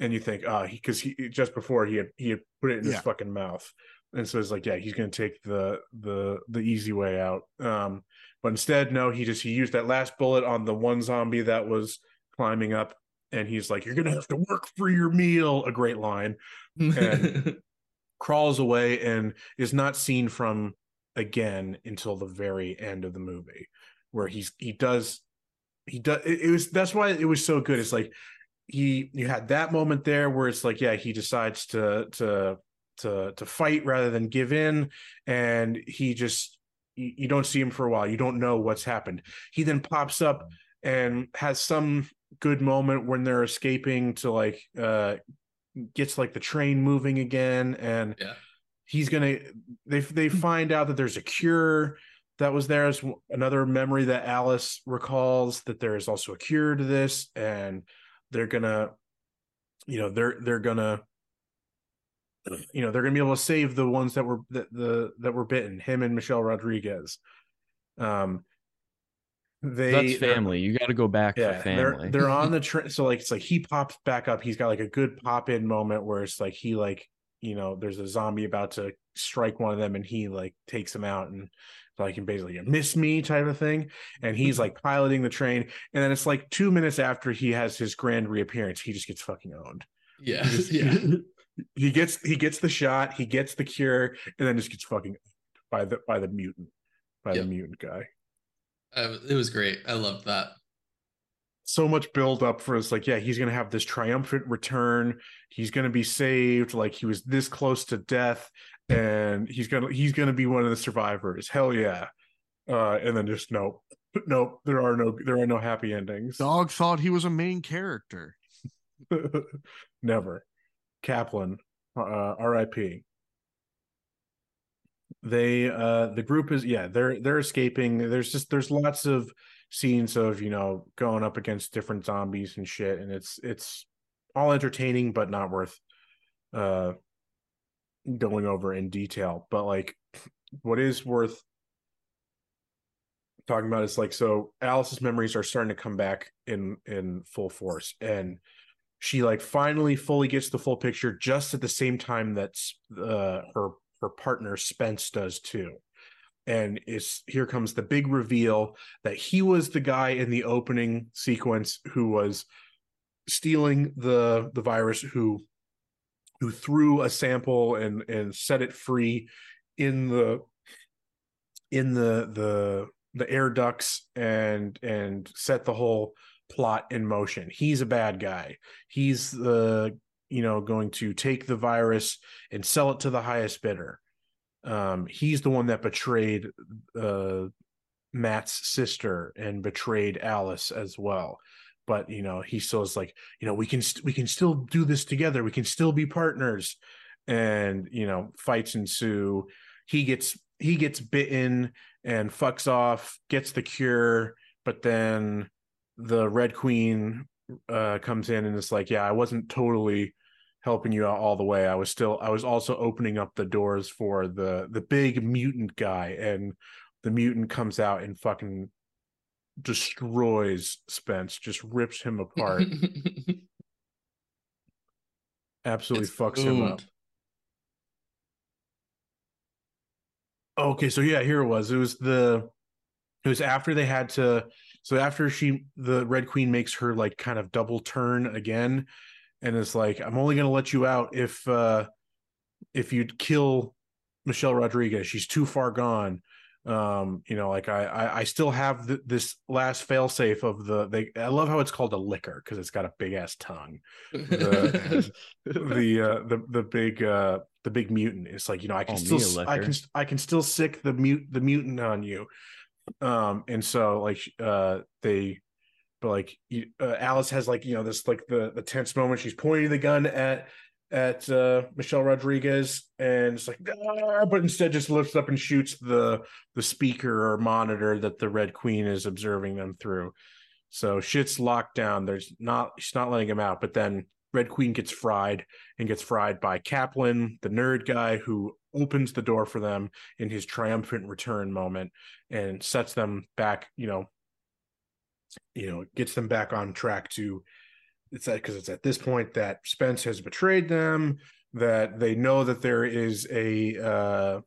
And you think ah because he, just before he had he had put it in Yeah. his fucking mouth. And so it's like yeah he's gonna take the the the easy way out. Um but instead no he just he used that last bullet on the one zombie that was climbing up and he's like you're gonna have to work for your meal a great line And- crawls away and is not seen from again until the very end of the movie where he's he does he does it, it was that's why it was so good. It's like he you had that moment there where it's like yeah he decides to to to to fight rather than give in. And he just you, you don't see him for a while. You don't know what's happened. He then pops up and has some good moment when they're escaping to like uh gets like the train moving again. And Yeah. he's gonna they they find out that there's a cure that was there as another memory that alice recalls that there is also a cure to this and they're gonna you know they're they're gonna you know they're gonna be able to save the ones that were that the that were bitten him and michelle rodriguez um they That's family. You got to go back yeah. They're, they're on the train. So like it's like he pops back up. He's got like a good pop in moment where it's like he like you know there's a zombie about to strike one of them and he like takes him out and like can basically you miss me type of thing. And he's like piloting the train. And then it's like two minutes after he has his grand reappearance, he just gets fucking owned. yeah, He just- yeah. he gets he gets the shot, he gets the cure, and then just gets fucking by the by the mutant by Yep. the mutant guy. Uh, it was great. I loved that. So much build up for us like yeah he's gonna have this triumphant return. He's gonna be saved like he was this close to death and he's gonna he's gonna be one of the survivors. Hell yeah. Uh and then just nope nope there are no there are no happy endings. Dog thought he was a main character. never. Kaplan uh rip they uh the group is yeah they're they're escaping. There's just there's lots of scenes of you know going up against different zombies and shit and it's it's all entertaining but not worth uh going over in detail but like what is worth talking about is like so alice's memories are starting to come back in in full force and she like finally fully gets the full picture just at the same time that uh, her her partner Spence does too. And it's here comes the big reveal that he was the guy in the opening sequence who was stealing the the virus who who threw a sample and and set it free in the in the the the air ducts and and set the whole plot in motion. He's a bad guy. He's the you know going to take the virus and sell it to the highest bidder. Um, he's the one that betrayed uh, Matt's sister and betrayed Alice as well. But you know he still is like you know we can st- we can still do this together. We can still be partners. And you know fights ensue. He gets he gets bitten and fucks off. Gets the cure, but then the Red Queen uh, comes in and it's like, yeah, I wasn't totally helping you out all the way. I was still, I was also opening up the doors for the the big mutant guy, and the mutant comes out and fucking destroys Spence, just rips him apart, absolutely It's fucks him up. Okay, so yeah, here it was. It was the it was after they had to so after she the Red Queen makes her like kind of double turn again and it's like I'm only going to let you out if uh if you kill Michelle Rodriguez. She's too far gone. Um, you know, like I I, I still have th- this last failsafe of the they I love how it's called a Licker because it's got a big ass tongue. The the uh the the big uh the big mutant. It's like, you know, I can Call still me a s- I can I can still sick the mute the mutant on you. Um and so like uh they but like uh, Alice has like you know this like the the tense moment she's pointing the gun at at uh Michelle Rodriguez and it's like "Ah," but instead just lifts up and shoots the the speaker or monitor that the Red Queen is observing them through. So shit's locked down. There's not she's not letting him out, but then Red Queen gets fried and gets fried by Kaplan, the nerd guy who opens the door for them in his triumphant return moment and sets them back, you know, you know, gets them back on track to it's that because it's at this point that Spence has betrayed them, that they know that there is a uh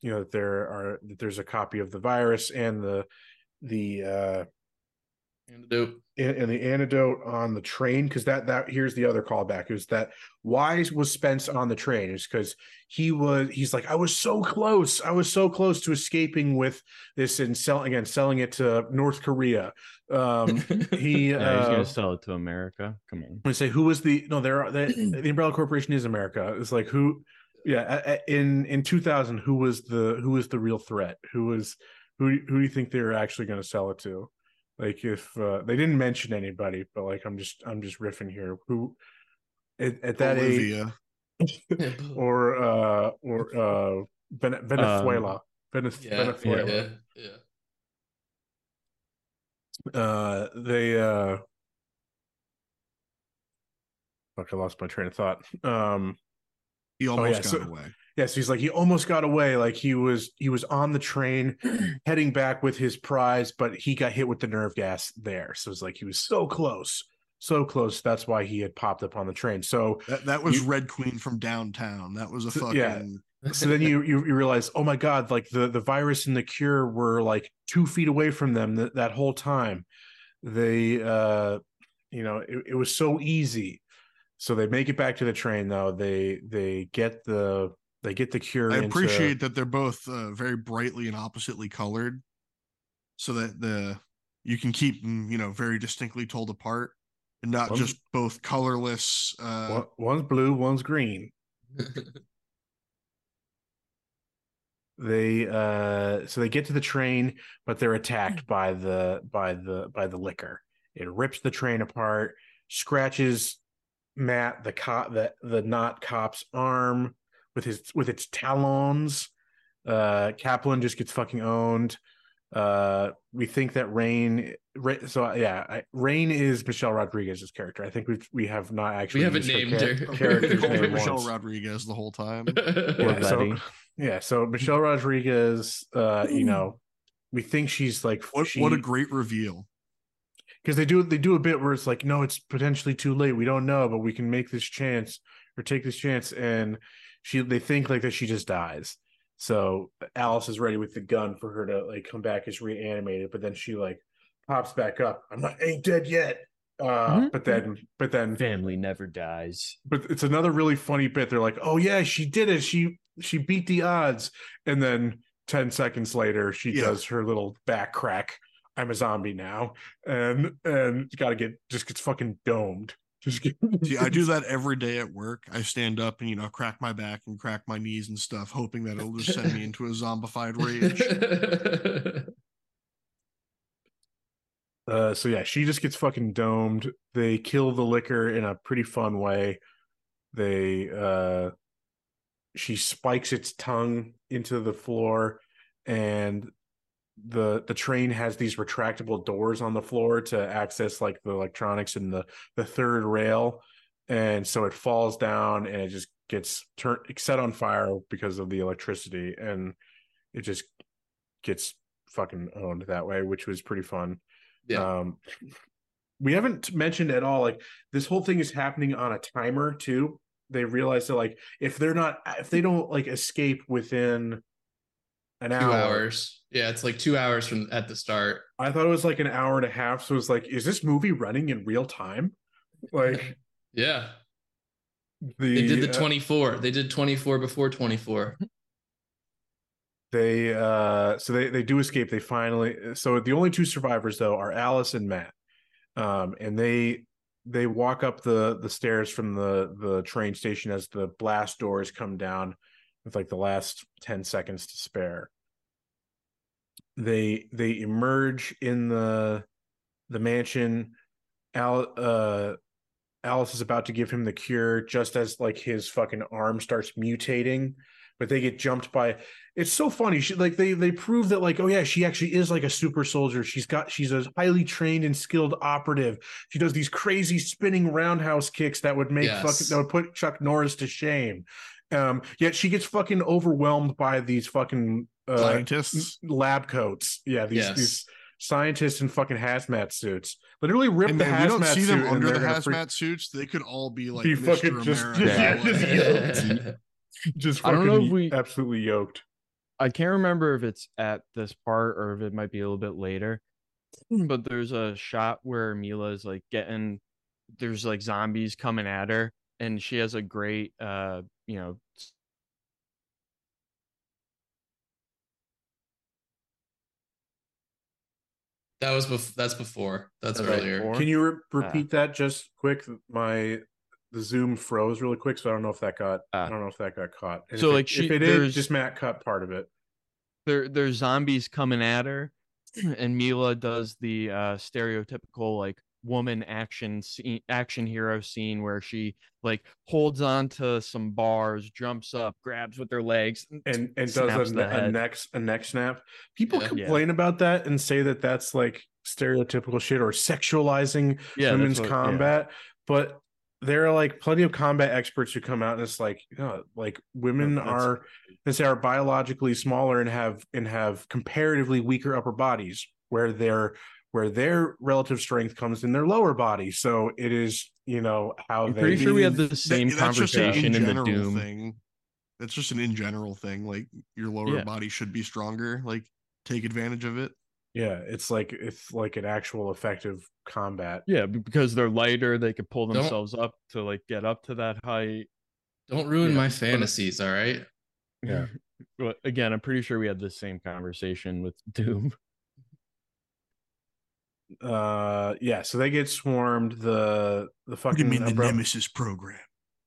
you know that there are that there's a copy of the virus and the the uh Antidote. and, and the antidote on the train because that that here's the other callback is that why was Spence on the train is because he was he's like I was so close I was so close to escaping with this and selling again selling it to North Korea um he Yeah, he's uh, gonna sell it to America. Come on. I say who was the no there are the, the Umbrella Corporation is America it's like who yeah a- a- in in 2000 who was the who was the real threat who was who who do you think they were actually going to sell it to like if uh, they didn't mention anybody but like I'm just I'm just riffing here. Who at, at that age or uh or uh Ven- Venezuela. Venez- yeah, Venezuela. yeah, yeah. uh they uh fuck I lost my train of thought. Um He almost yeah, got so- away. Yes, he's like he almost got away. Like he was he was on the train heading back with his prize, but he got hit with the nerve gas there. So it's like he was so close, so close. That's why he had popped up on the train. So That that was You- Red Queen from downtown. That was a So- fucking yeah. so then you, you you realize, oh my god, like the the virus and the cure were like two feet away from them that, that whole time. They uh you know, it, it was so easy. So they make it back to the train though. They they get the they get the cure. I into- appreciate that they're both uh, very brightly and oppositely colored, so that the you can keep them, you know, very distinctly told apart, and not One's- just both colorless. Uh, one's blue, one's green. They uh so they get to the train, but they're attacked by the by the by the Licker. It rips the train apart, scratches Matt the cop the the not cop's arm with his with its talons. Uh Kaplan just gets fucking owned. Uh we think that Rain Ra- so yeah, I, Rain is Michelle Rodriguez's character. I think we we have not actually we haven't used named cha- her. we her name Michelle once. Rodriguez the whole time. Yeah, so, yeah, so Michelle Rodriguez, uh, you know, we think she's like What she, what a great reveal! because they do they do a bit where it's like, no, it's potentially too late. We don't know, but we can make this chance or take this chance, and she they think like that she just dies. So Alice is ready with the gun for her to like come back as reanimated, but then she like pops back up. I'm not ain't dead yet. Uh, Mhm. but then but then Family never dies. but it's another really funny bit. They're like, "Oh yeah, she did it. She she beat the odds." And then 10 seconds later, she Yeah. does her little back crack. I'm a zombie now. And and got to get just gets fucking domed. Just get, See, I do that every day at work. I stand up and you know crack my back and crack my knees and stuff, hoping that it'll just send me into a zombified rage. Uh, so yeah, she just gets fucking domed. They kill the Licker in a pretty fun way. They uh she spikes its tongue into the floor and the the train has these retractable doors on the floor to access like the electronics in the the third rail and so it falls down and it just gets turned set on fire because of the electricity and it just gets fucking owned that way which was pretty fun yeah. um, we haven't mentioned at all like this whole thing is happening on a timer too. They realize that like if they're not if they don't like escape within an two hour. hours. Yeah, it's like two hours from at the start. I thought it was like an hour and a half. So it was like, is this movie running in real time? Like Yeah, the they did the uh, 24. They did 24 before 24. they uh so they they do escape. They finally so the only two survivors though are Alice and Matt. Um and they they walk up the the stairs from the the train station as the blast doors come down with like the last 10 seconds to spare. They they emerge in the the mansion. Al uh Alice is about to give him the cure just as like his fucking arm starts mutating, but they get jumped by it's so funny. She like they they prove that like, oh yeah, she actually is like a super soldier. She's got she's a highly trained and skilled operative. She does these crazy spinning roundhouse kicks that would make Yes. fucking that would put Chuck Norris to shame. Um, yet she gets fucking overwhelmed by these fucking uh, Scientists. lab coats. Yeah, these Yes. these scientists in fucking hazmat suits. Literally rip And, the and hazmat we don't see them under the hazmat freak- suits. They could all be like Be Mr. fucking just- America. yeah, just yoked. just I don't know fucking if we- absolutely yoked. I can't remember if it's at this part or if it might be a little bit later. But there's a shot where Milla is like getting there's like zombies coming at her and she has a great uh you know That was bef- that's before. That's That's right, earlier. Can you re- repeat that just quick? My the Zoom froze really quick, so I don't know if that got I Ah. don't know if that got caught. And So, if it- like, she- if it is, just Matt cut part of it. there there's zombies coming at her and Milla does the uh stereotypical like woman action scene action hero scene where she like holds on to some bars, jumps up, grabs with her legs and and does a, a neck a neck snap. People Yeah. complain about that and say that that's like stereotypical shit or sexualizing yeah, women's what- yeah. combat, but there are like plenty of combat experts who come out and it's like, you know, like women that's- are they say are biologically smaller and have and have comparatively weaker upper bodies where their where their relative strength comes in their lower body. So it is, you know, how I'm they pretty sure we had the same that's just an conversation in the general Doom. thing. That's just an in general thing. Like your lower Yeah. body should be stronger. Like take advantage of it. yeah, it's like it's like an actual effective combat. Yeah, because they're lighter, they could pull Don't- themselves up to like get up to that height. Don't ruin Yeah, my fantasies, all right? Yeah. But again, I'm pretty sure we had the same conversation with Doom. Uh yeah, so they get swarmed. The the fucking you mean the umbrella- Nemesis program?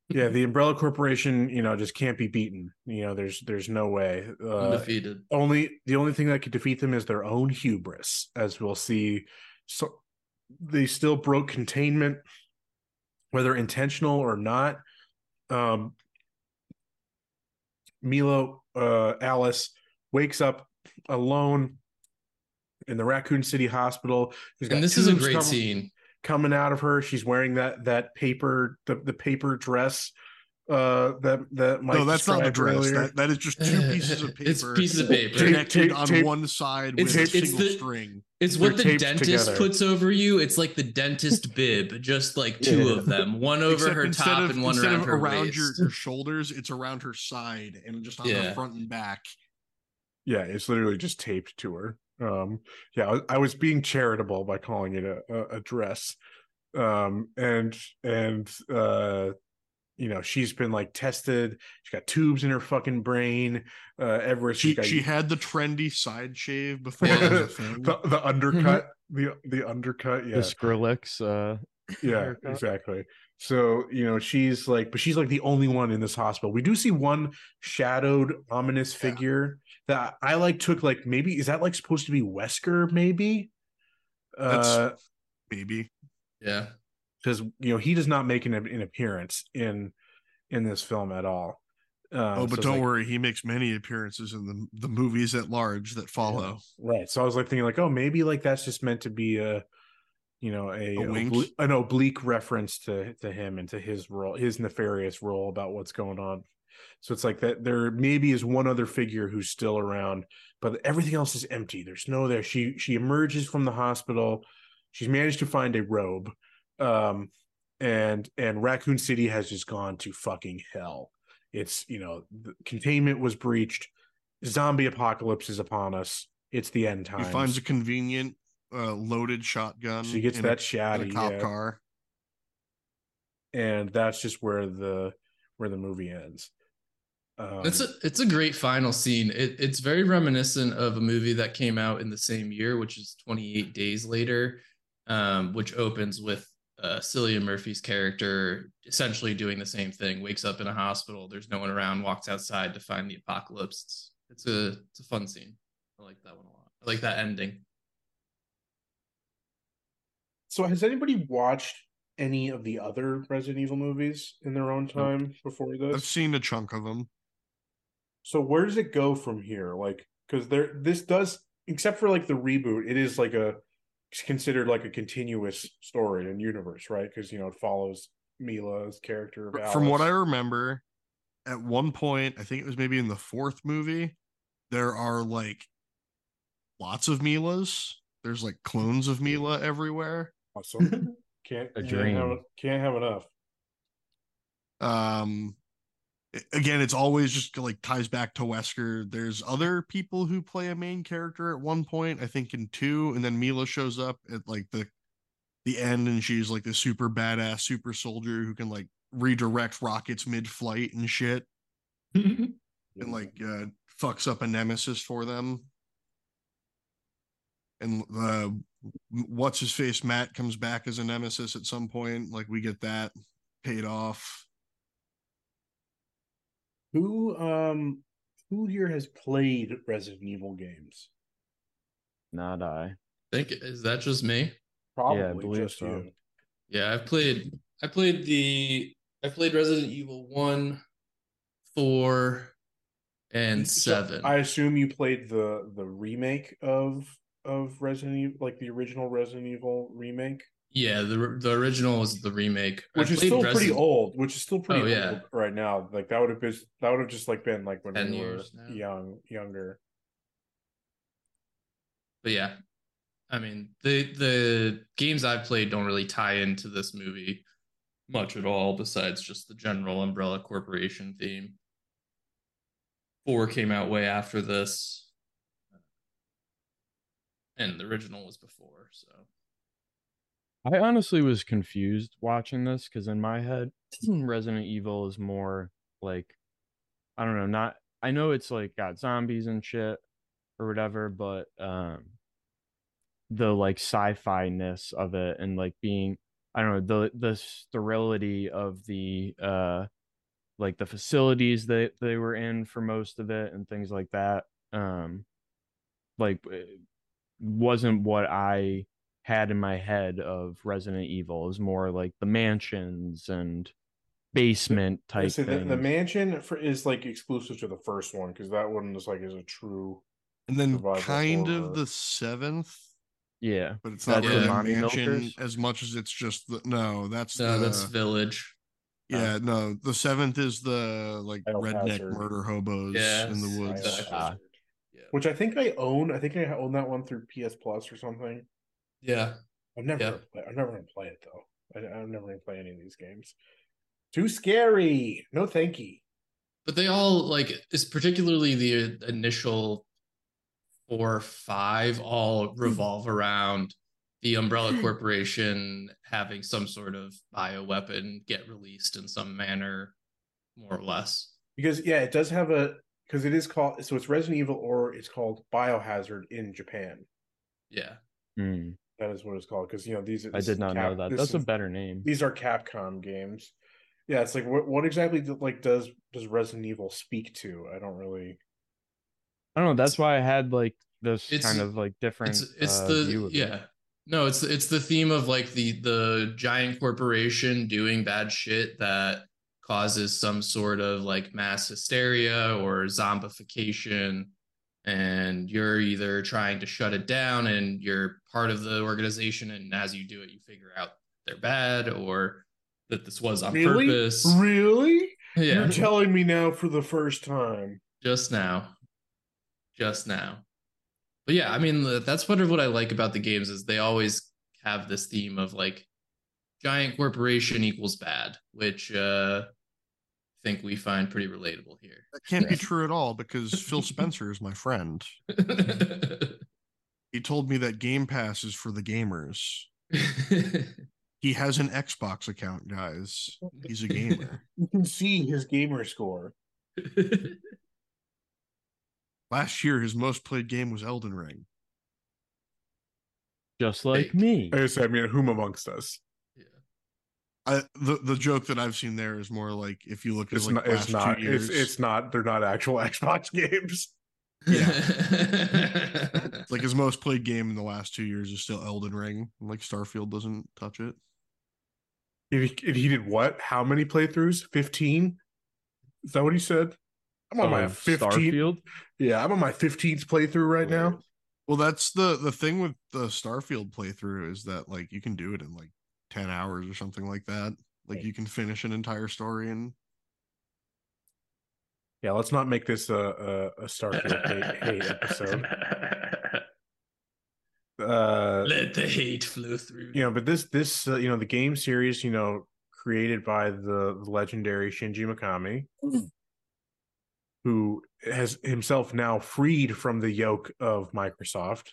yeah the umbrella corporation you know just can't be beaten you know there's there's no way uh Undefeated. only the only thing that could defeat them is their own hubris as we'll see so they still broke containment whether intentional or not um Milla uh alice wakes up alone in the raccoon city hospital She's got And this is a great com- scene. coming out of her. She's wearing that that paper the, the paper dress uh that that Mike no, that's not the dress. earlier. That, that is just two pieces of paper. It's pieces of paper. Connected tape- on tape- one side It's- with a it's single the- string. It's They're what the dentist together. puts over you. It's like the dentist bib, just like two Yeah. of them, one over Except her top of, and one around of her around waist. your, your shoulders, it's around her side and just on her front and back. yeah, it's literally just taped to her. Um, yeah, I was, I was being charitable by calling it a, a, a dress. Um, and and uh, you know, she's been like tested. She's got tubes in her fucking brain. Uh, everywhere She she's got she had the trendy side shave before Yeah. it was a thing. the, the undercut, the the undercut. Yeah, The Skrillex, uh, yeah exactly so you know she's like but she's like the only one in this hospital we do see one shadowed ominous Yeah. figure that i like took like maybe is that like supposed to be wesker maybe That's- uh Baby. yeah. because you know he does not make an, an appearance in in this film at all um, Oh, but it's don't like- worry, he makes many appearances in the the movies at large that follow. right so i was like thinking like oh maybe like that's just meant to be a you know a, A obli- an oblique reference to to him and to his role his nefarious role about what's going on so it's like that there maybe is one other figure who's still around but everything else is empty there's no there she she emerges from the hospital she's managed to find a robe um and and raccoon city has just gone to fucking hell it's you know the containment was breached zombie apocalypse is upon us. It's the end He finds a convenient uh, loaded shotgun. She gets a- that a shatty, cop yeah. car. and that's just where the where the movie ends. Um, It's a it's a great final scene. It, it's very reminiscent of a movie that came out in the same year, which is 28 Days Later, um, which opens with uh, Cillian Murphy's character essentially doing the same thing. Wakes up in a hospital. There's no one around. Walks outside to find the apocalypse. It's, it's a it's a fun scene. I like that one a lot. I like that ending. so has anybody watched any of the other Resident Evil movies in their own time before this? I've seen a chunk of them. So where does it go from here? Like, because there, this does, except for like the reboot, it is like a it's considered like a continuous story and universe, right? Because you know it follows Milla's character. Of From what I remember, at one point, I think it was maybe in the fourth movie, there are like lots of Millas. There's like clones of Milla everywhere. awesome. Can't A can't have, can't have enough. Um a- again, it's always just like ties back to Wesker. There's other people who play a main character at one point, I think in two, and then Milla shows up at like the the end and she's like the super badass super soldier who can like redirect rockets mid-flight and shit. And like uh fucks up a nemesis for them. And uh what's his face matt comes back as a nemesis at some point. Like we get that. Paid off Who um who here has played Resident Evil games? Not I. think is that just me? Probably believe just so. you. Yeah, I've played I played the I played Resident Evil 1, 4, and So, 7. I assume you played the the remake of of Resident Evil, like the original Resident Evil remake, yeah, the the original was the remake. I which is played still pretty old. Which is still pretty Oh, yeah. old right now. Like that would have been that would have just like been like when 10 we were now. young, younger. But yeah. I mean, the the games I've played don't really tie into this movie much at all besides just the general Umbrella Corporation theme. 4 came out way after this. And the original was before, so I honestly was confused watching this because in my head, Resident Evil is more like I don't know, not I know it's like got zombies and shit or whatever, but um the like sci-fi ness of it and like being I don't know, the the sterility of the uh like the facilities that they were in for most of it and things like that. Um like wasn't what I had in my head of Resident Evil. It was more like the mansions and basement type say the, things. the mansion for, is like exclusive to the first one because that one is like is a true. and then kind horror. of the seventh yeah. but it's not the really a mansion milkers? as much as it's just the no that's no, the, that's Village. yeah no the seventh is the like redneck Biohazard. murder hobos Yes, in the woods exactly. Ah. Yeah. Which I think I own. I think I own that one through PS Plus or something. Yeah. I'm never. Yeah. Play, I'm never gonna play it though. I, I'm never gonna play any of these games. Too scary. No, thank you. but they all like it's particularly the initial four or five all revolve around the umbrella corporation having some sort of bioweapon get released in some manner more or less Because yeah, it does have a because it is called so it's Resident Evil or it's called Biohazard in Japan. yeah Hmm. That is what it's called because you know these. Are I did not Cap- know that. this That's a better name. These are Capcom games. Yeah, it's like what what exactly do- like does does Resident Evil speak to? I don't really. I don't know. That's why I had like this It's- kind of like different. it's it's uh, the view of it. yeah no it's it's the theme of like the the giant corporation doing bad shit that causes some sort of like mass hysteria or zombification and you're either trying to shut it down and you're part of the organization and as you do it you figure out they're bad or that this was on really, purpose. Really. yeah. You're telling me now for the first time. just now. Just now. But yeah i mean the- that's part of what i like about the games is they always have this theme of like giant corporation equals bad which uh think we find pretty relatable here. That can't be true at all because Phil Spencer is my friend. He told me that Game Pass is for the gamers. He has an Xbox account, guys. He's a gamer. You can see his gamer score. Last year, his most played game was Elden Ring. Just like Fake. me. I just, I mean, whom amongst us? Yeah. I, the the joke that I've seen there is more like if you look at It's like not. It's not. two years, It's, it's not. They're not actual Xbox games. Yeah, like his most played game in the last two years is still Elden Ring. Like Starfield doesn't touch it. If he, if he did what? How many playthroughs? Fifteen. Is that what he said? I'm on oh, my fifteenth. Starfield. Yeah, I'm on my fifteenth playthrough right now. Well, that's the the thing with the Starfield playthrough is that like you can do it in like ten hours or something like that. Like you can finish an entire story and Yeah, let's not make this a a, a Starfield hate, hate episode. Uh, Let the hate flow through. you know, but this this uh, you know the game series you know created by the legendary Shinji Mikami, who has himself now freed from the yoke of Microsoft.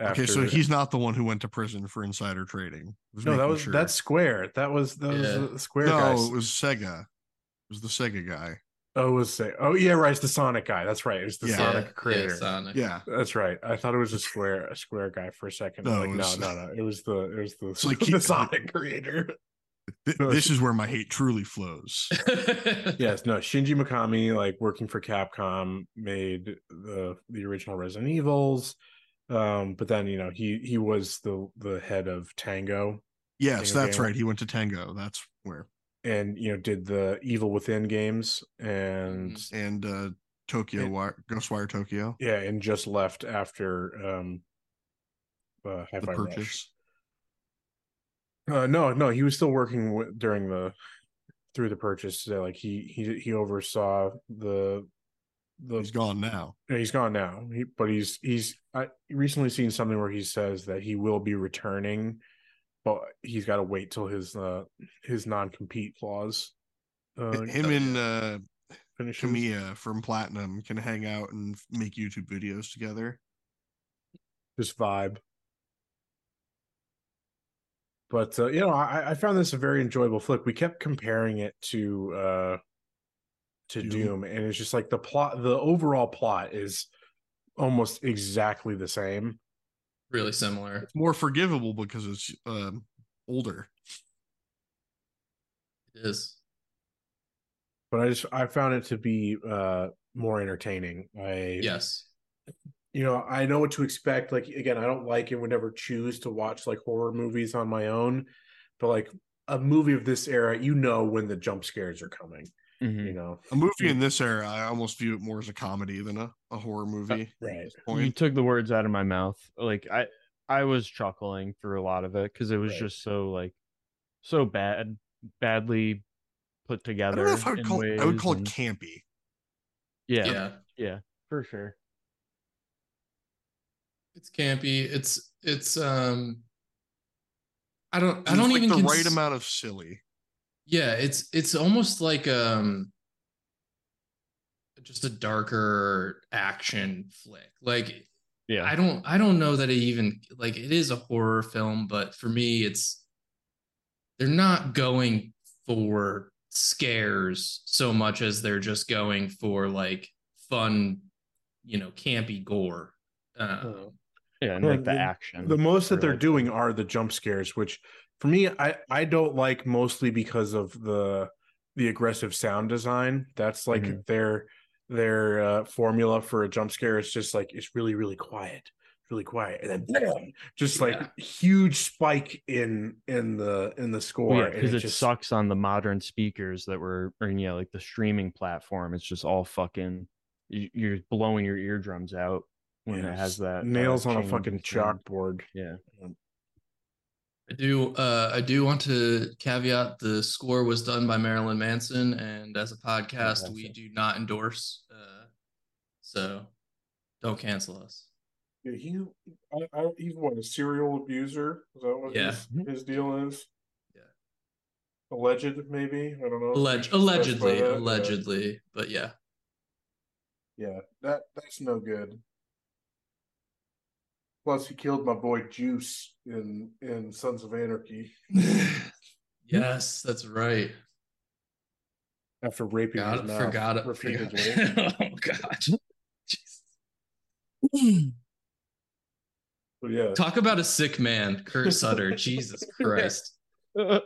Okay, so he's not the one who went to prison for insider trading. No, that was sure. that's Square. That was that was Yeah. the Square no, guys. it was Sega. It was the Sega guy. oh, it was say oh yeah, right. It's the Sonic guy. That's right. It was the Yeah. Sonic creator. Yeah, Sonic. Yeah, That's right. I thought it was a Square a Square guy for a second. No, like, was- no, no, no. It was the it was the, It's like the he- Sonic creator. Th- this is where my hate truly flows. yes, no, Shinji Mikami, like working for Capcom, made the the original Resident Evils. Um, but then you know he he was the the head of Tango, Yes, Tango that's Gamer. right. He went to Tango. That's where. and you know did the Evil Within games, and Mhm. And uh Tokyo And- Wire, Ghostwire Tokyo, yeah, and just left after um, uh, the purchase. Uh, no, no, he was still working w- during the through the purchase. Like he he he oversaw the the He's gone now. He's gone now. He, but he's he's I recently seen something where he says that he will be returning, but he's got to wait till his uh his non compete clause. Uh, Him and uh finishes. From Platinum can hang out and make YouTube videos together. Just vibe. But uh, you know, I, I found this a very enjoyable flick. We kept comparing it to uh to Doom. Doom, and it's just like the plot, the overall plot is almost exactly the same. really similar. It's more forgivable because it's um older. It is. but I just I found it to be uh more entertaining. I Yes. you know I know what to expect. Like again, I don't like and would never choose to watch like horror movies on my own, but like a movie of this era, you know when the jump scares are coming. Mhm. You know, A movie in this era, I almost view it more as a comedy than a, a horror movie. right? You took the words out of my mouth. Like I, I was chuckling through a lot of it because it was Right. just so like, so bad, badly put together. don't if I would in call I would ways call it campy. yeah, Yeah. yeah, for sure. It's campy. It's it's um I don't I don't like even the cons- right amount of silly. Yeah, it's it's almost like um just a darker action flick. Like Yeah, I don't I don't know that it even like it is a horror film, but for me it's they're not going for scares so much as they're just going for like fun, you know, campy gore. Uh, yeah, and like the the- action. The most that they're doing are the jump scares, which for me, I I don't like mostly because of the the aggressive sound design. That's like Mhm. their their uh, formula for a jump scare. It's just like it's really really quiet, really quiet, and then bam, just like Yeah. huge spike in in the in the score. Well, yeah, because it, just sucks on the modern speakers that were, or yeah, like the streaming platform. It's just all fucking. you- You're blowing your eardrums out when it has that nails uh, on a fucking sound. chalkboard. Yeah, I do uh I do want to caveat the score was done by Marilyn Manson and as a podcast we do not endorse uh so don't cancel us. Yeah, he, I, I, he's what a serial abuser. Is that what Yeah. his, his deal is? Yeah. Alleged, maybe. I don't know. Alleg- We allegedly. Yeah. allegedly, but yeah. Yeah, that that's no good. Plus, he killed my boy Juice in in Sons of Anarchy yes, that's right. after raping Forgot, his mouth forgot it. repeatedly. forgot- oh god. Jesus. But yeah, Talk about a sick man, Kurt Sutter. Jesus Christ. uh,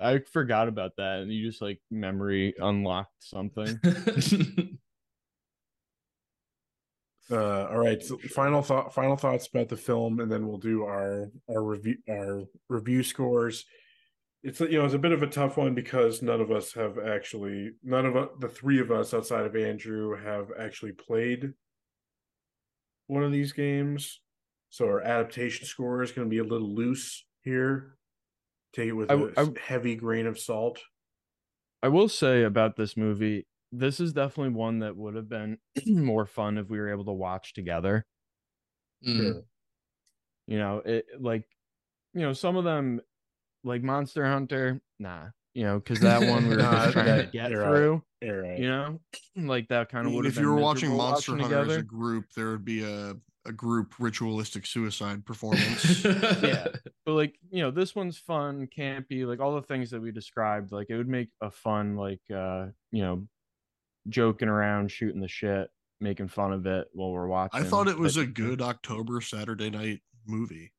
I forgot about that, and you just like memory unlocked something. Uh, all right. So final thought, final thoughts about the film, and then we'll do our our review our review scores. It's you know it's a bit of a tough one because none of us have actually none of us, the three of us outside of Andrew have actually played one of these games, so our adaptation score is going to be a little loose here. Take it with I a I- heavy grain of salt. I will say about this movie, this is definitely one that would have been more fun if we were able to watch together. Mm. You know, it like, you know, some of them, like Monster Hunter, nah, you know, because that one we were just trying to get you're right. through. You know, like that kind of would if been you were watching Monster watching Hunter as a group, there would be a, a group ritualistic suicide performance. Yeah. But like, you know, this one's fun, campy, like all the things that we described. Like it would make a fun, like uh, you know, joking around, shooting the shit, making fun of it while we're watching. I thought it was type a good October Saturday night movie.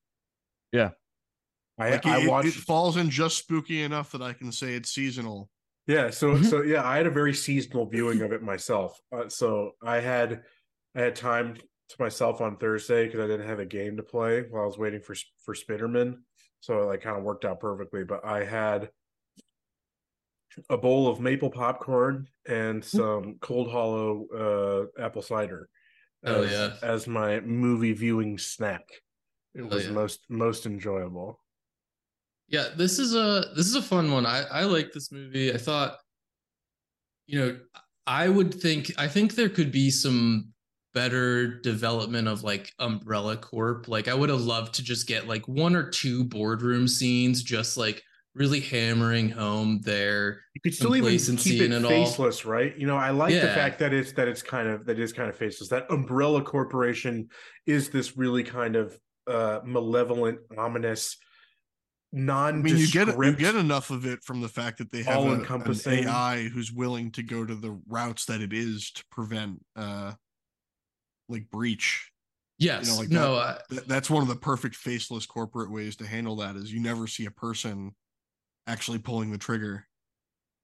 Yeah. I, Like I it, it watched falls in just spooky enough that I can say it's seasonal. Yeah, so Mhm. so yeah, I had a very seasonal viewing of it myself. Uh, so I had I had time to myself on Thursday because I didn't have a game to play while I was waiting for for Spiderman. So it like kind of worked out perfectly. But I had a bowl of maple popcorn and some cold hollow uh, apple cider Oh, as, yeah. as my movie viewing snack. It Oh, was yeah. most most enjoyable. Yeah, this is a this is a fun one. I I like this movie. I thought, you know, I would think I think there could be some better development of like Umbrella Corp. Like I would have loved to just get like one or two boardroom scenes, just like really hammering home their You could still even complacency keep it in faceless, right? You know, I like the fact that it's that it's kind of that is kind of faceless. That Umbrella Corporation is this really kind of uh malevolent, ominous, I non mean, you get you get enough of it from the fact that they have a, an All-encompassing. AI who's willing to go to the routes that it is to prevent uh like breach. yes, like no, I, That's one of the perfect faceless corporate ways to handle that is you never see a person actually pulling the trigger.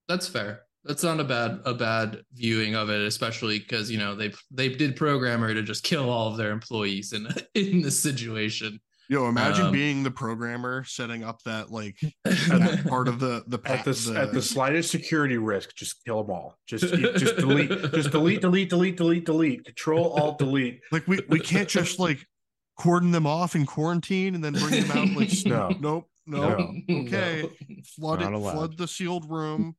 That's fair. That's not a bad a bad viewing of it, especially because you know they they did programmer to just kill all of their employees in in this situation. Yo, imagine Um, being the programmer setting up that like that part of the the at pa- the, at the slightest security risk, just kill them all. Just just delete, just delete, delete, delete, delete, delete. Control Alt Delete. like we we can't just like cordon them off in quarantine and then bring them out like No. nope nope No. okay flood it allowed. flood the sealed room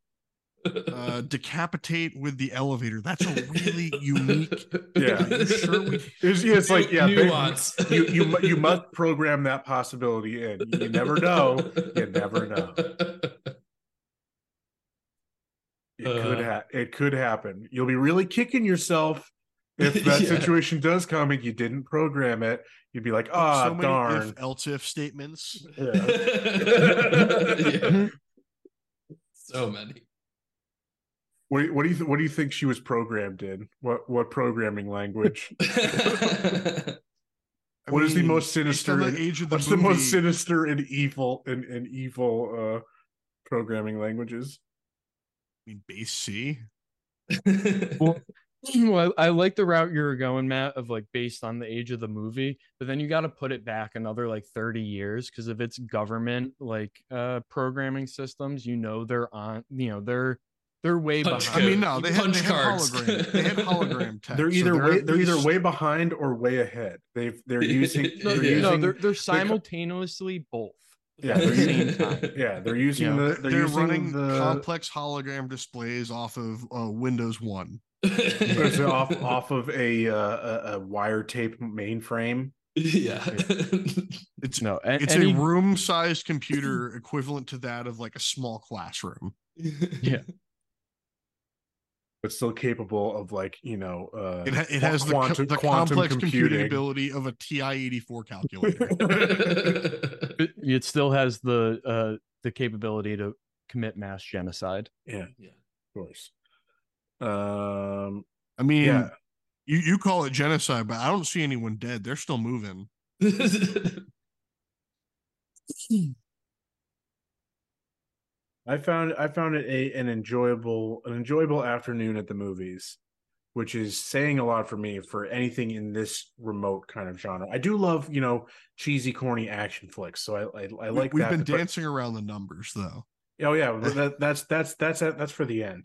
uh decapitate with the elevator that's a really unique Yeah. Are sure we- It's, it's like yeah, they- nuance. you you you must program that possibility in. You never know. You never know. It could Uh. ha- it could happen. You'll be really kicking yourself if that Yeah. situation does come and you didn't program it. You'd be like, ah, so many darn. if else if statements Yeah. Yeah. So many. What, do you- what do you th- what do you think she was programmed in? What what programming language? I What is the most sinister the and- age of the What's movie, the most sinister and evil and, and evil uh programming languages? I mean base c Well, well, I, I like the route you were going, Matt, of like based on the age of the movie, but then you got to put it back another like 30 years because if it's government like uh programming systems, you know they're on, you know, they're they're way Punch I behind. mean, no, You they had, punch they had cards. hologram. They had hologram text. they're so either way they're either way behind or way ahead. They've they're using no, they're Yeah. no, they're they're simultaneously both. Yeah, at the they're same using- time. yeah they're using Yeah. the They're, they're, using running the complex hologram displays off of uh, Windows One. It's off off of a uh, a, a wire tape mainframe yeah. It's No, a- it's any, a room-sized computer equivalent to that of like a small classroom. Yeah. but still capable of like you know uh It, ha- it qua- has the, co- quantum, the quantum complex computing computing. ability of a TI-84 calculator. it, it still has the uh the capability to commit mass genocide. yeah yeah. of course um I mean, yeah you, you call it genocide, but I don't see anyone dead. They're still moving. I found I found it a an enjoyable an enjoyable afternoon at the movies, which is saying a lot for me for anything in this remote kind of genre. I do love you know cheesy, corny action flicks, so I I, I like We've that. been but- dancing around the numbers though. Oh yeah, but that, that's that's that's that's for the end.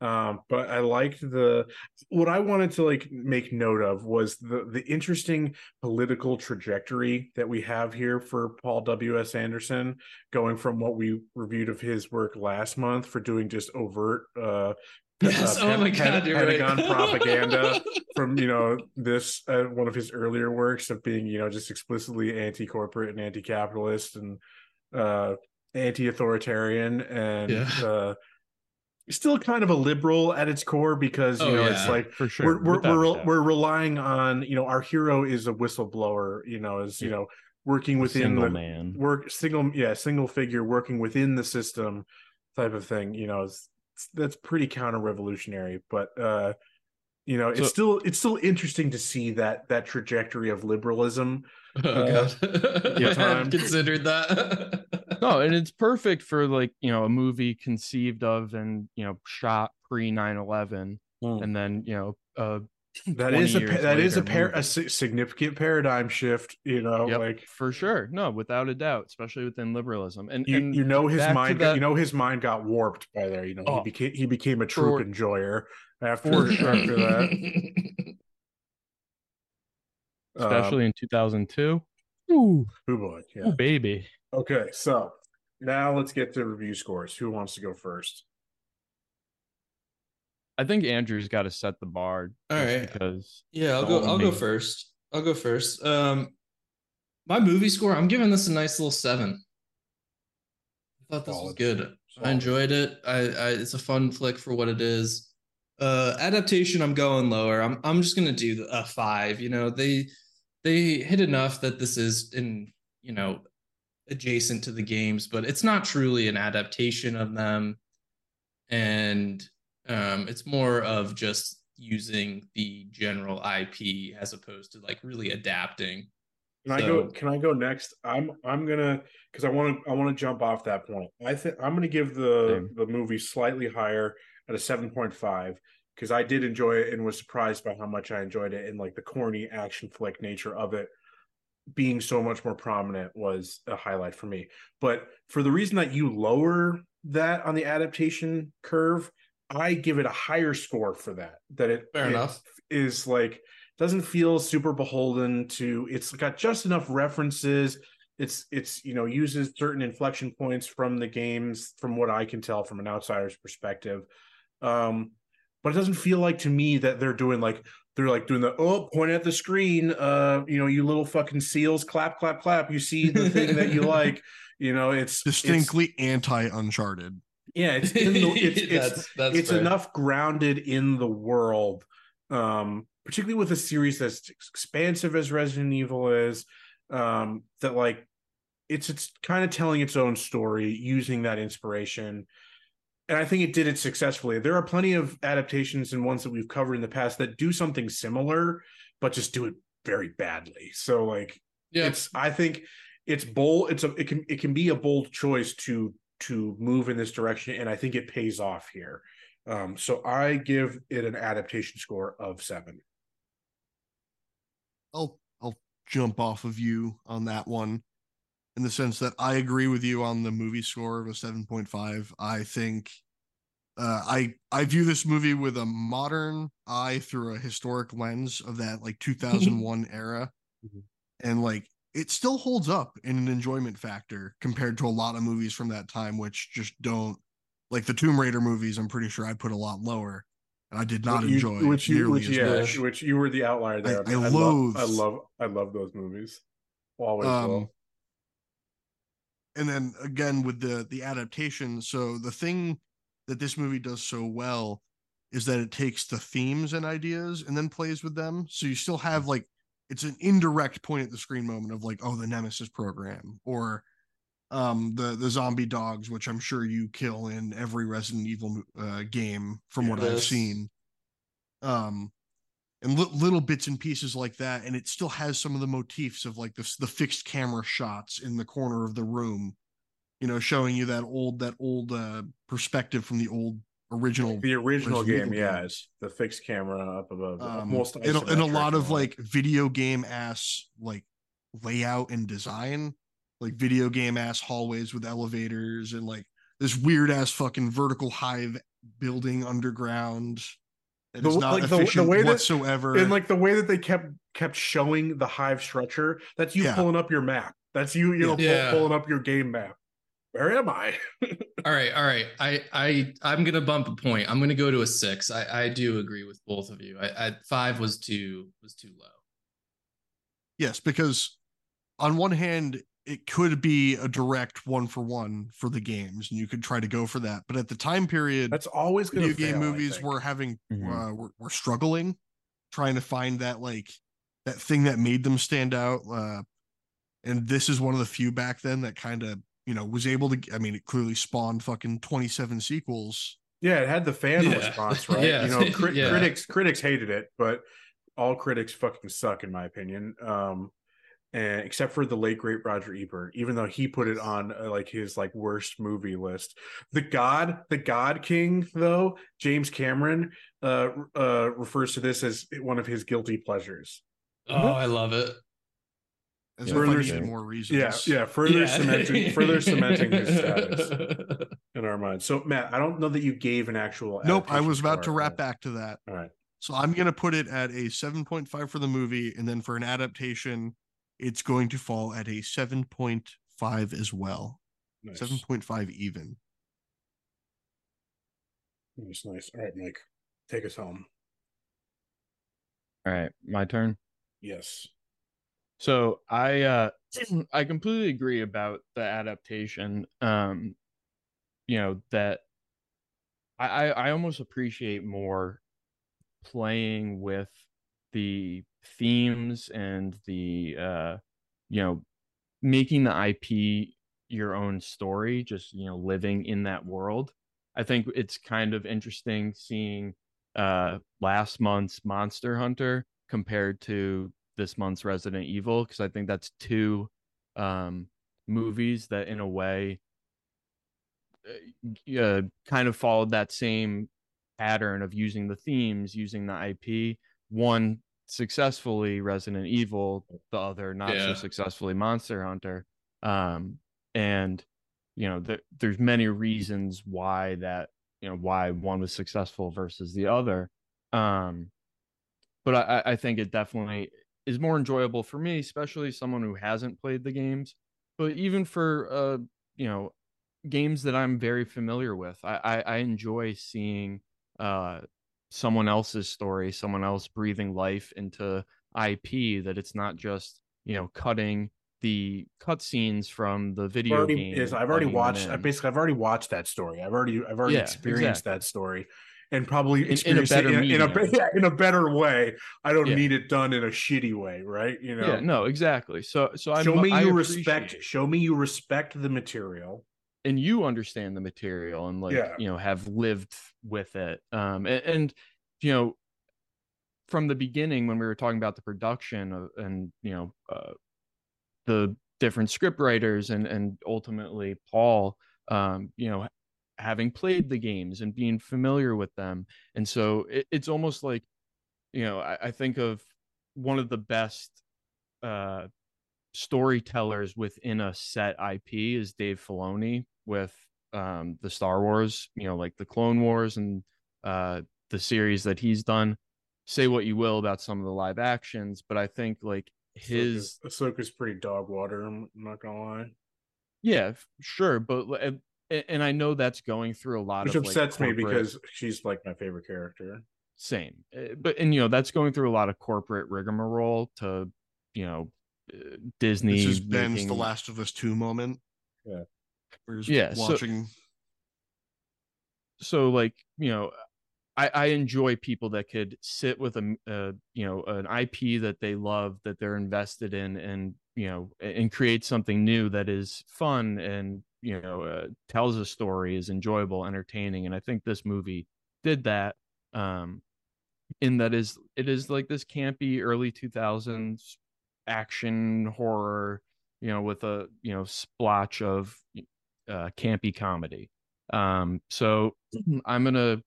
Um, but I liked the what I wanted to like make note of was the the interesting political trajectory that we have here for Paul W S Anderson, going from what we reviewed of his work last month for doing just overt uh Yes. uh, oh my god, you're right. Pentagon propaganda from you know this uh, one of his earlier works of being you know just explicitly anti-corporate and anti-capitalist and uh anti-authoritarian and Yeah. Still kind of a liberal at its core because you Oh, know yeah. it's like For sure. we're we're without we're, doubt. we're relying on you know our hero is a whistleblower you know is you know working A within single the man. work single yeah single figure working within the system type of thing you know it's, it's- that's pretty counter revolutionary but uh you know it's still it's still interesting to see that that trajectory of liberalism Oh Uh, god. yeah, I time. hadn't considered that. no, and it's perfect for like, you know, a movie conceived of and, you know, shot pre 9/11 Mm. and then, you know, uh that 20 is a years pa- that is a par- a movie. si- significant paradigm shift you know Yep, like for sure. No, without a doubt, especially within liberalism. And you, and you know his mind that- you know his mind got warped by there you know he Oh. became he became a troop For- enjoyer after, for sure. after that Um, especially in 2002. Ooh, oh boy yeah ooh, baby. Okay, so now let's get to review scores. Who wants to go first? I think Andrew's got to set the bar. All right. Because Yeah, I'll go. I'll go first. I'll go first. Um, my movie score. I'm giving this a nice little seven. I thought this was Solid. good. I enjoyed it. I, I it's a fun flick for what it is. Uh, adaptation. I'm going lower. I'm I'm just gonna do a five. You know they they hit enough that this is in you know adjacent to the games, but it's not truly an adaptation of them, and um, it's more of just using the general IP as opposed to like really adapting. Can I go? Can I go next? I'm I'm gonna because I want to I want to jump off that point. I think I'm gonna give the Same. the movie slightly higher at a seven point five because I did enjoy it and was surprised by how much I enjoyed it and like the corny action flick nature of it being so much more prominent was a highlight for me. But for the reason that you lower that on the adaptation curve, I give it a higher score for that. That it Fair it enough. is like doesn't feel super beholden to it's got just enough references it's it's you know uses certain inflection points from the games from what i can tell from an outsider's perspective um but it doesn't feel like to me that they're doing like they're like doing the oh point at the screen uh you know you little fucking seals clap clap clap you see the thing that you like you know it's it's- Distinctly anti-Uncharted. yeah it's in the it's it's that's that's it's fair. enough grounded in the world um particularly with a series that's expansive as resident evil is um that like it's it's kind of telling its own story using that inspiration and i think it did it successfully. There are plenty of adaptations and ones that we've covered in the past that do something similar but just do it very badly. So like Yeah, it's i think it's bold it's a it can it can be a bold choice to to move in this direction and i think it pays off here. Um so i give it an adaptation score of seven. I'll I'll jump off of you on that one in the sense that I agree with you on the movie score of a 7.5. I think uh, I I view this movie with a modern eye through a historic lens of that like 2001 era, Mhm. and like it still holds up in an enjoyment factor compared to a lot of movies from that time, which just don't like the Tomb Raider movies. I'm pretty sure I put a lot lower. and I did not you- enjoy which you nearly which yeah much. which you were the outlier there. I love I love I love those movies. Always Um, will. And then again with the the adaptation so the thing that this movie does so well is that it takes the themes and ideas and then plays with them. So you still have like it's an indirect point at the screen moment of like oh the nemesis program or um the the zombie dogs which i'm sure you kill in every resident evil uh, game from what i've seen. Um and li- little bits and pieces like that and it still has some of the motifs of like the, the fixed camera shots in the corner of the room you know showing you that old that old uh perspective from the old original The original game, Evil yeah, is the fixed camera up above, um almost and, and a lot of like video game ass like layout and design like video game ass hallways with elevators and like this weird ass fucking vertical hive building underground that The- is not like, the- the efficient way that- whatsoever and like the way that they kept kept showing the hive structure that's you Yeah. pulling up your map that's you you know pull- pulling up your game map where am i All right, all right. I I I'm gonna bump a point. I'm gonna go to a six. I I do agree with both of you. I, I five was too was too low. Yes, because on one hand, it could be a direct one for one for the games, and you could try to go for that. But at the time period, that's always going to video game movies were having Mhm. uh, were, were struggling, trying to find that like that thing that made them stand out. Uh, and this is one of the few back then that kind of you know was able to. I mean, it clearly spawned fucking twenty seven sequels. yeah it had the fan Yeah. response right Yeah. you know crit- Yeah. critics critics hated it but all critics fucking suck in my opinion um and except for the late great roger ebert even though he put it on uh, like his like worst movie list the god the god king though james cameron uh uh refers to this as one of his guilty pleasures Oh, I love it. As Yeah. if I Further- needed more reasons. yeah yeah further Yeah. cementing further cementing his status in our minds so matt i don't know that you gave an actual Nope, I was about to score. wrap back to that. all right So I'm going to put it at a 7.5 for the movie. And then for an adaptation, it's going to fall at a 7.5 as well. nice. 7.5 even. Nice, nice. All right, Mike, take us home. All right, my turn. Yes. So I uh I completely agree about the adaptation. Um you know that I I, I almost appreciate more playing with the themes and the uh you know making the IP your own story, just you know living in that world. I think it's kind of interesting seeing uh last month's Monster Hunter compared to this month's Resident Evil because I think that's two um movies that in a way uh, uh, kind of followed that same pattern of using the themes, using the IP. One successfully Resident Evil, the other not so successfully Monster Hunter. Um and you know there, there's many reasons why that you know why one was successful versus the other um but I, I think it definitely is more enjoyable for me especially someone who hasn't played the games but even for uh you know games that i'm very familiar with i i, I enjoy seeing uh someone else's story someone else breathing life into ip that it's not just you know cutting the cutscenes from the video already, game yes, I've already watched. I basically, I've already watched that story. I've already, I've already Yeah, experienced exactly. that story, and probably In- in a experienced better in, a, in a in a better way. I don't Yeah. need it done in a shitty way, right? You know. yeah no exactly so so i show me I you respect. Show me you respect the material. And you understand the material and like Yeah. you know have lived with it um and, and you know from the beginning when we were talking about the production of, and you know uh, the different script writers and and ultimately paul um you know having played the games and being familiar with them and so it, it's almost like you know I, I think of one of the best uh storytellers within a set IP is Dave Filoni with um the Star Wars, you know, like the Clone Wars and uh the series that he's done. Say what you will about some of the live actions, but I think like his Ahsoka's, Ahsoka's pretty dog water. I'm not gonna lie, yeah, sure, but and, and I know that's going through a lot which of like, upsets me because she's like my favorite character. same. Uh, But and you know that's going through a lot of corporate rigmarole to you know Disney. This is Ben's making- The Last of Us 2 moment. Yeah. Where he's Yeah, so- watching. so like you know I, I enjoy people that could sit with a m- uh, you know an IP that they love that they're invested in and you know and create something new that is fun and you know uh, tells a story is enjoyable entertaining and I think this movie did that um in that is it is like this campy early 2000s action horror you know with a you know splotch of uh campy comedy. Um so i'm gonna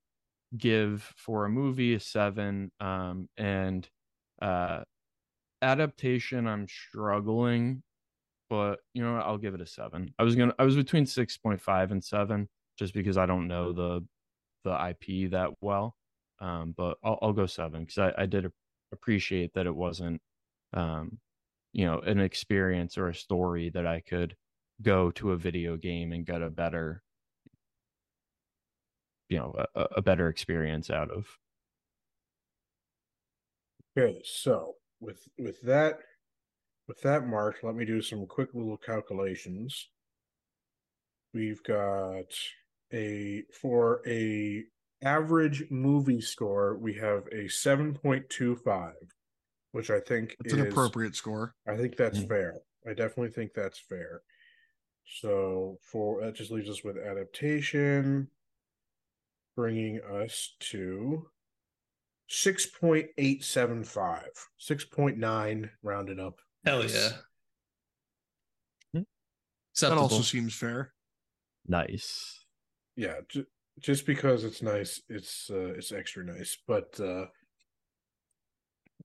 give for a movie a seven um and uh adaptation i'm struggling but you know i'll give it a seven. I was gonna i was between 6.5 and 7 just because i don't know the the ip that well. Um but i'll, I'll go 7 because I, I did appreciate that it wasn't um you know an experience or a story that i could go to a video game and get a better you know a, a better experience out of Okay, so with with that with that mark, let me do some quick little calculations. We've got a for a average movie score, we have a 7.25, which I think It's is an appropriate score. I think that's Mm. fair. I definitely think that's fair. So for that just leaves us with adaptation, bringing us to 6.875, 6.9 rounded up. Hell yeah. That also seems fair. nice Yeah, ju- just because it's nice, it's uh, it's extra nice. But uh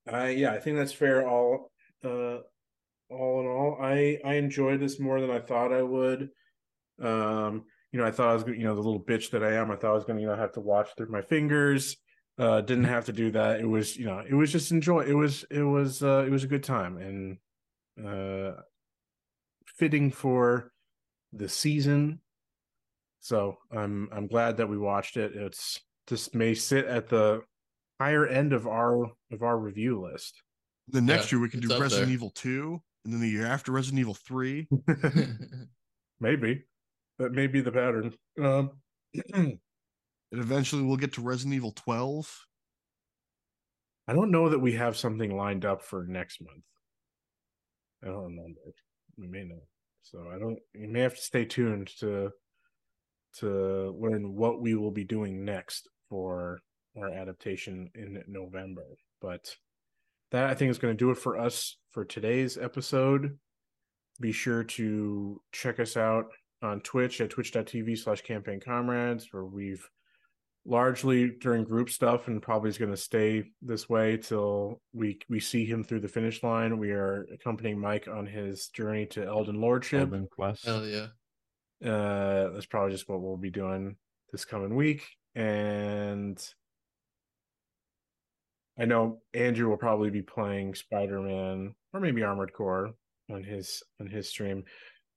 I yeah, I think that's fair all uh all in all. I I enjoyed this more than I thought I would. Um, you know, I thought I was you know, the little bitch that I am, I thought I was gonna, you know, have to watch through my fingers. Uh didn't have to do that. It was, you know, it was just enjoy it was it was uh it was a good time and uh fitting for the season. So I'm I'm glad that we watched it. It's this may sit at the higher end of our of our review list. The next Yeah, year we can do Resident there. Evil 2, and then the year after Resident Evil 3. Maybe that may be the pattern. Um, And eventually we'll get to Resident Evil 12. I don't know that we have something lined up for next month. I don't remember. We may not. So I don't. You may have to stay tuned to to learn what we will be doing next for our adaptation in November. But that I think is going to do it for us for today's episode. Be sure to check us out on Twitch at twitch.tv slash campaign comrades, where we've largely during group stuff and probably is going to stay this way till we we see him through the finish line. We are accompanying Mike on his journey to Elden Lordship. Elden Quest. Hell yeah. Uh, that's probably just what we'll be doing this coming week. And I know Andrew will probably be playing Spider Man or maybe Armored Core on his on his stream.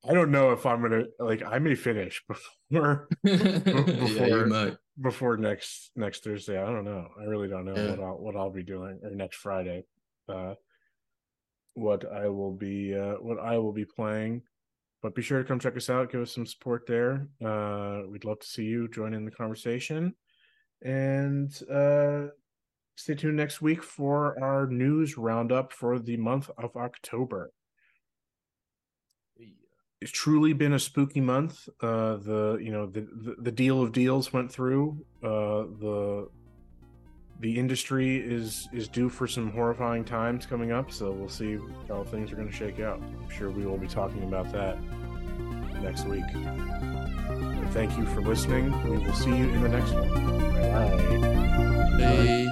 I don't know if I'm gonna like. I may finish before before- might. before next next Thursday. I don't know. I really don't know Yeah. what I'll what I'll be doing or next Friday. Uh, what I will be uh, what I will be playing. But be sure to come check us out. Give us some support there. Uh, we'd love to see you join in the conversation, and uh, stay tuned next week for our news roundup for the month of October it's truly been a spooky month. Uh, the you know the, the the deal of deals went through. Uh, the the industry is is due for some horrifying times coming up. So we'll see how things are going to shake out. I'm sure we will be talking about that next week. And thank you for listening. We will see you in the next one. Bye.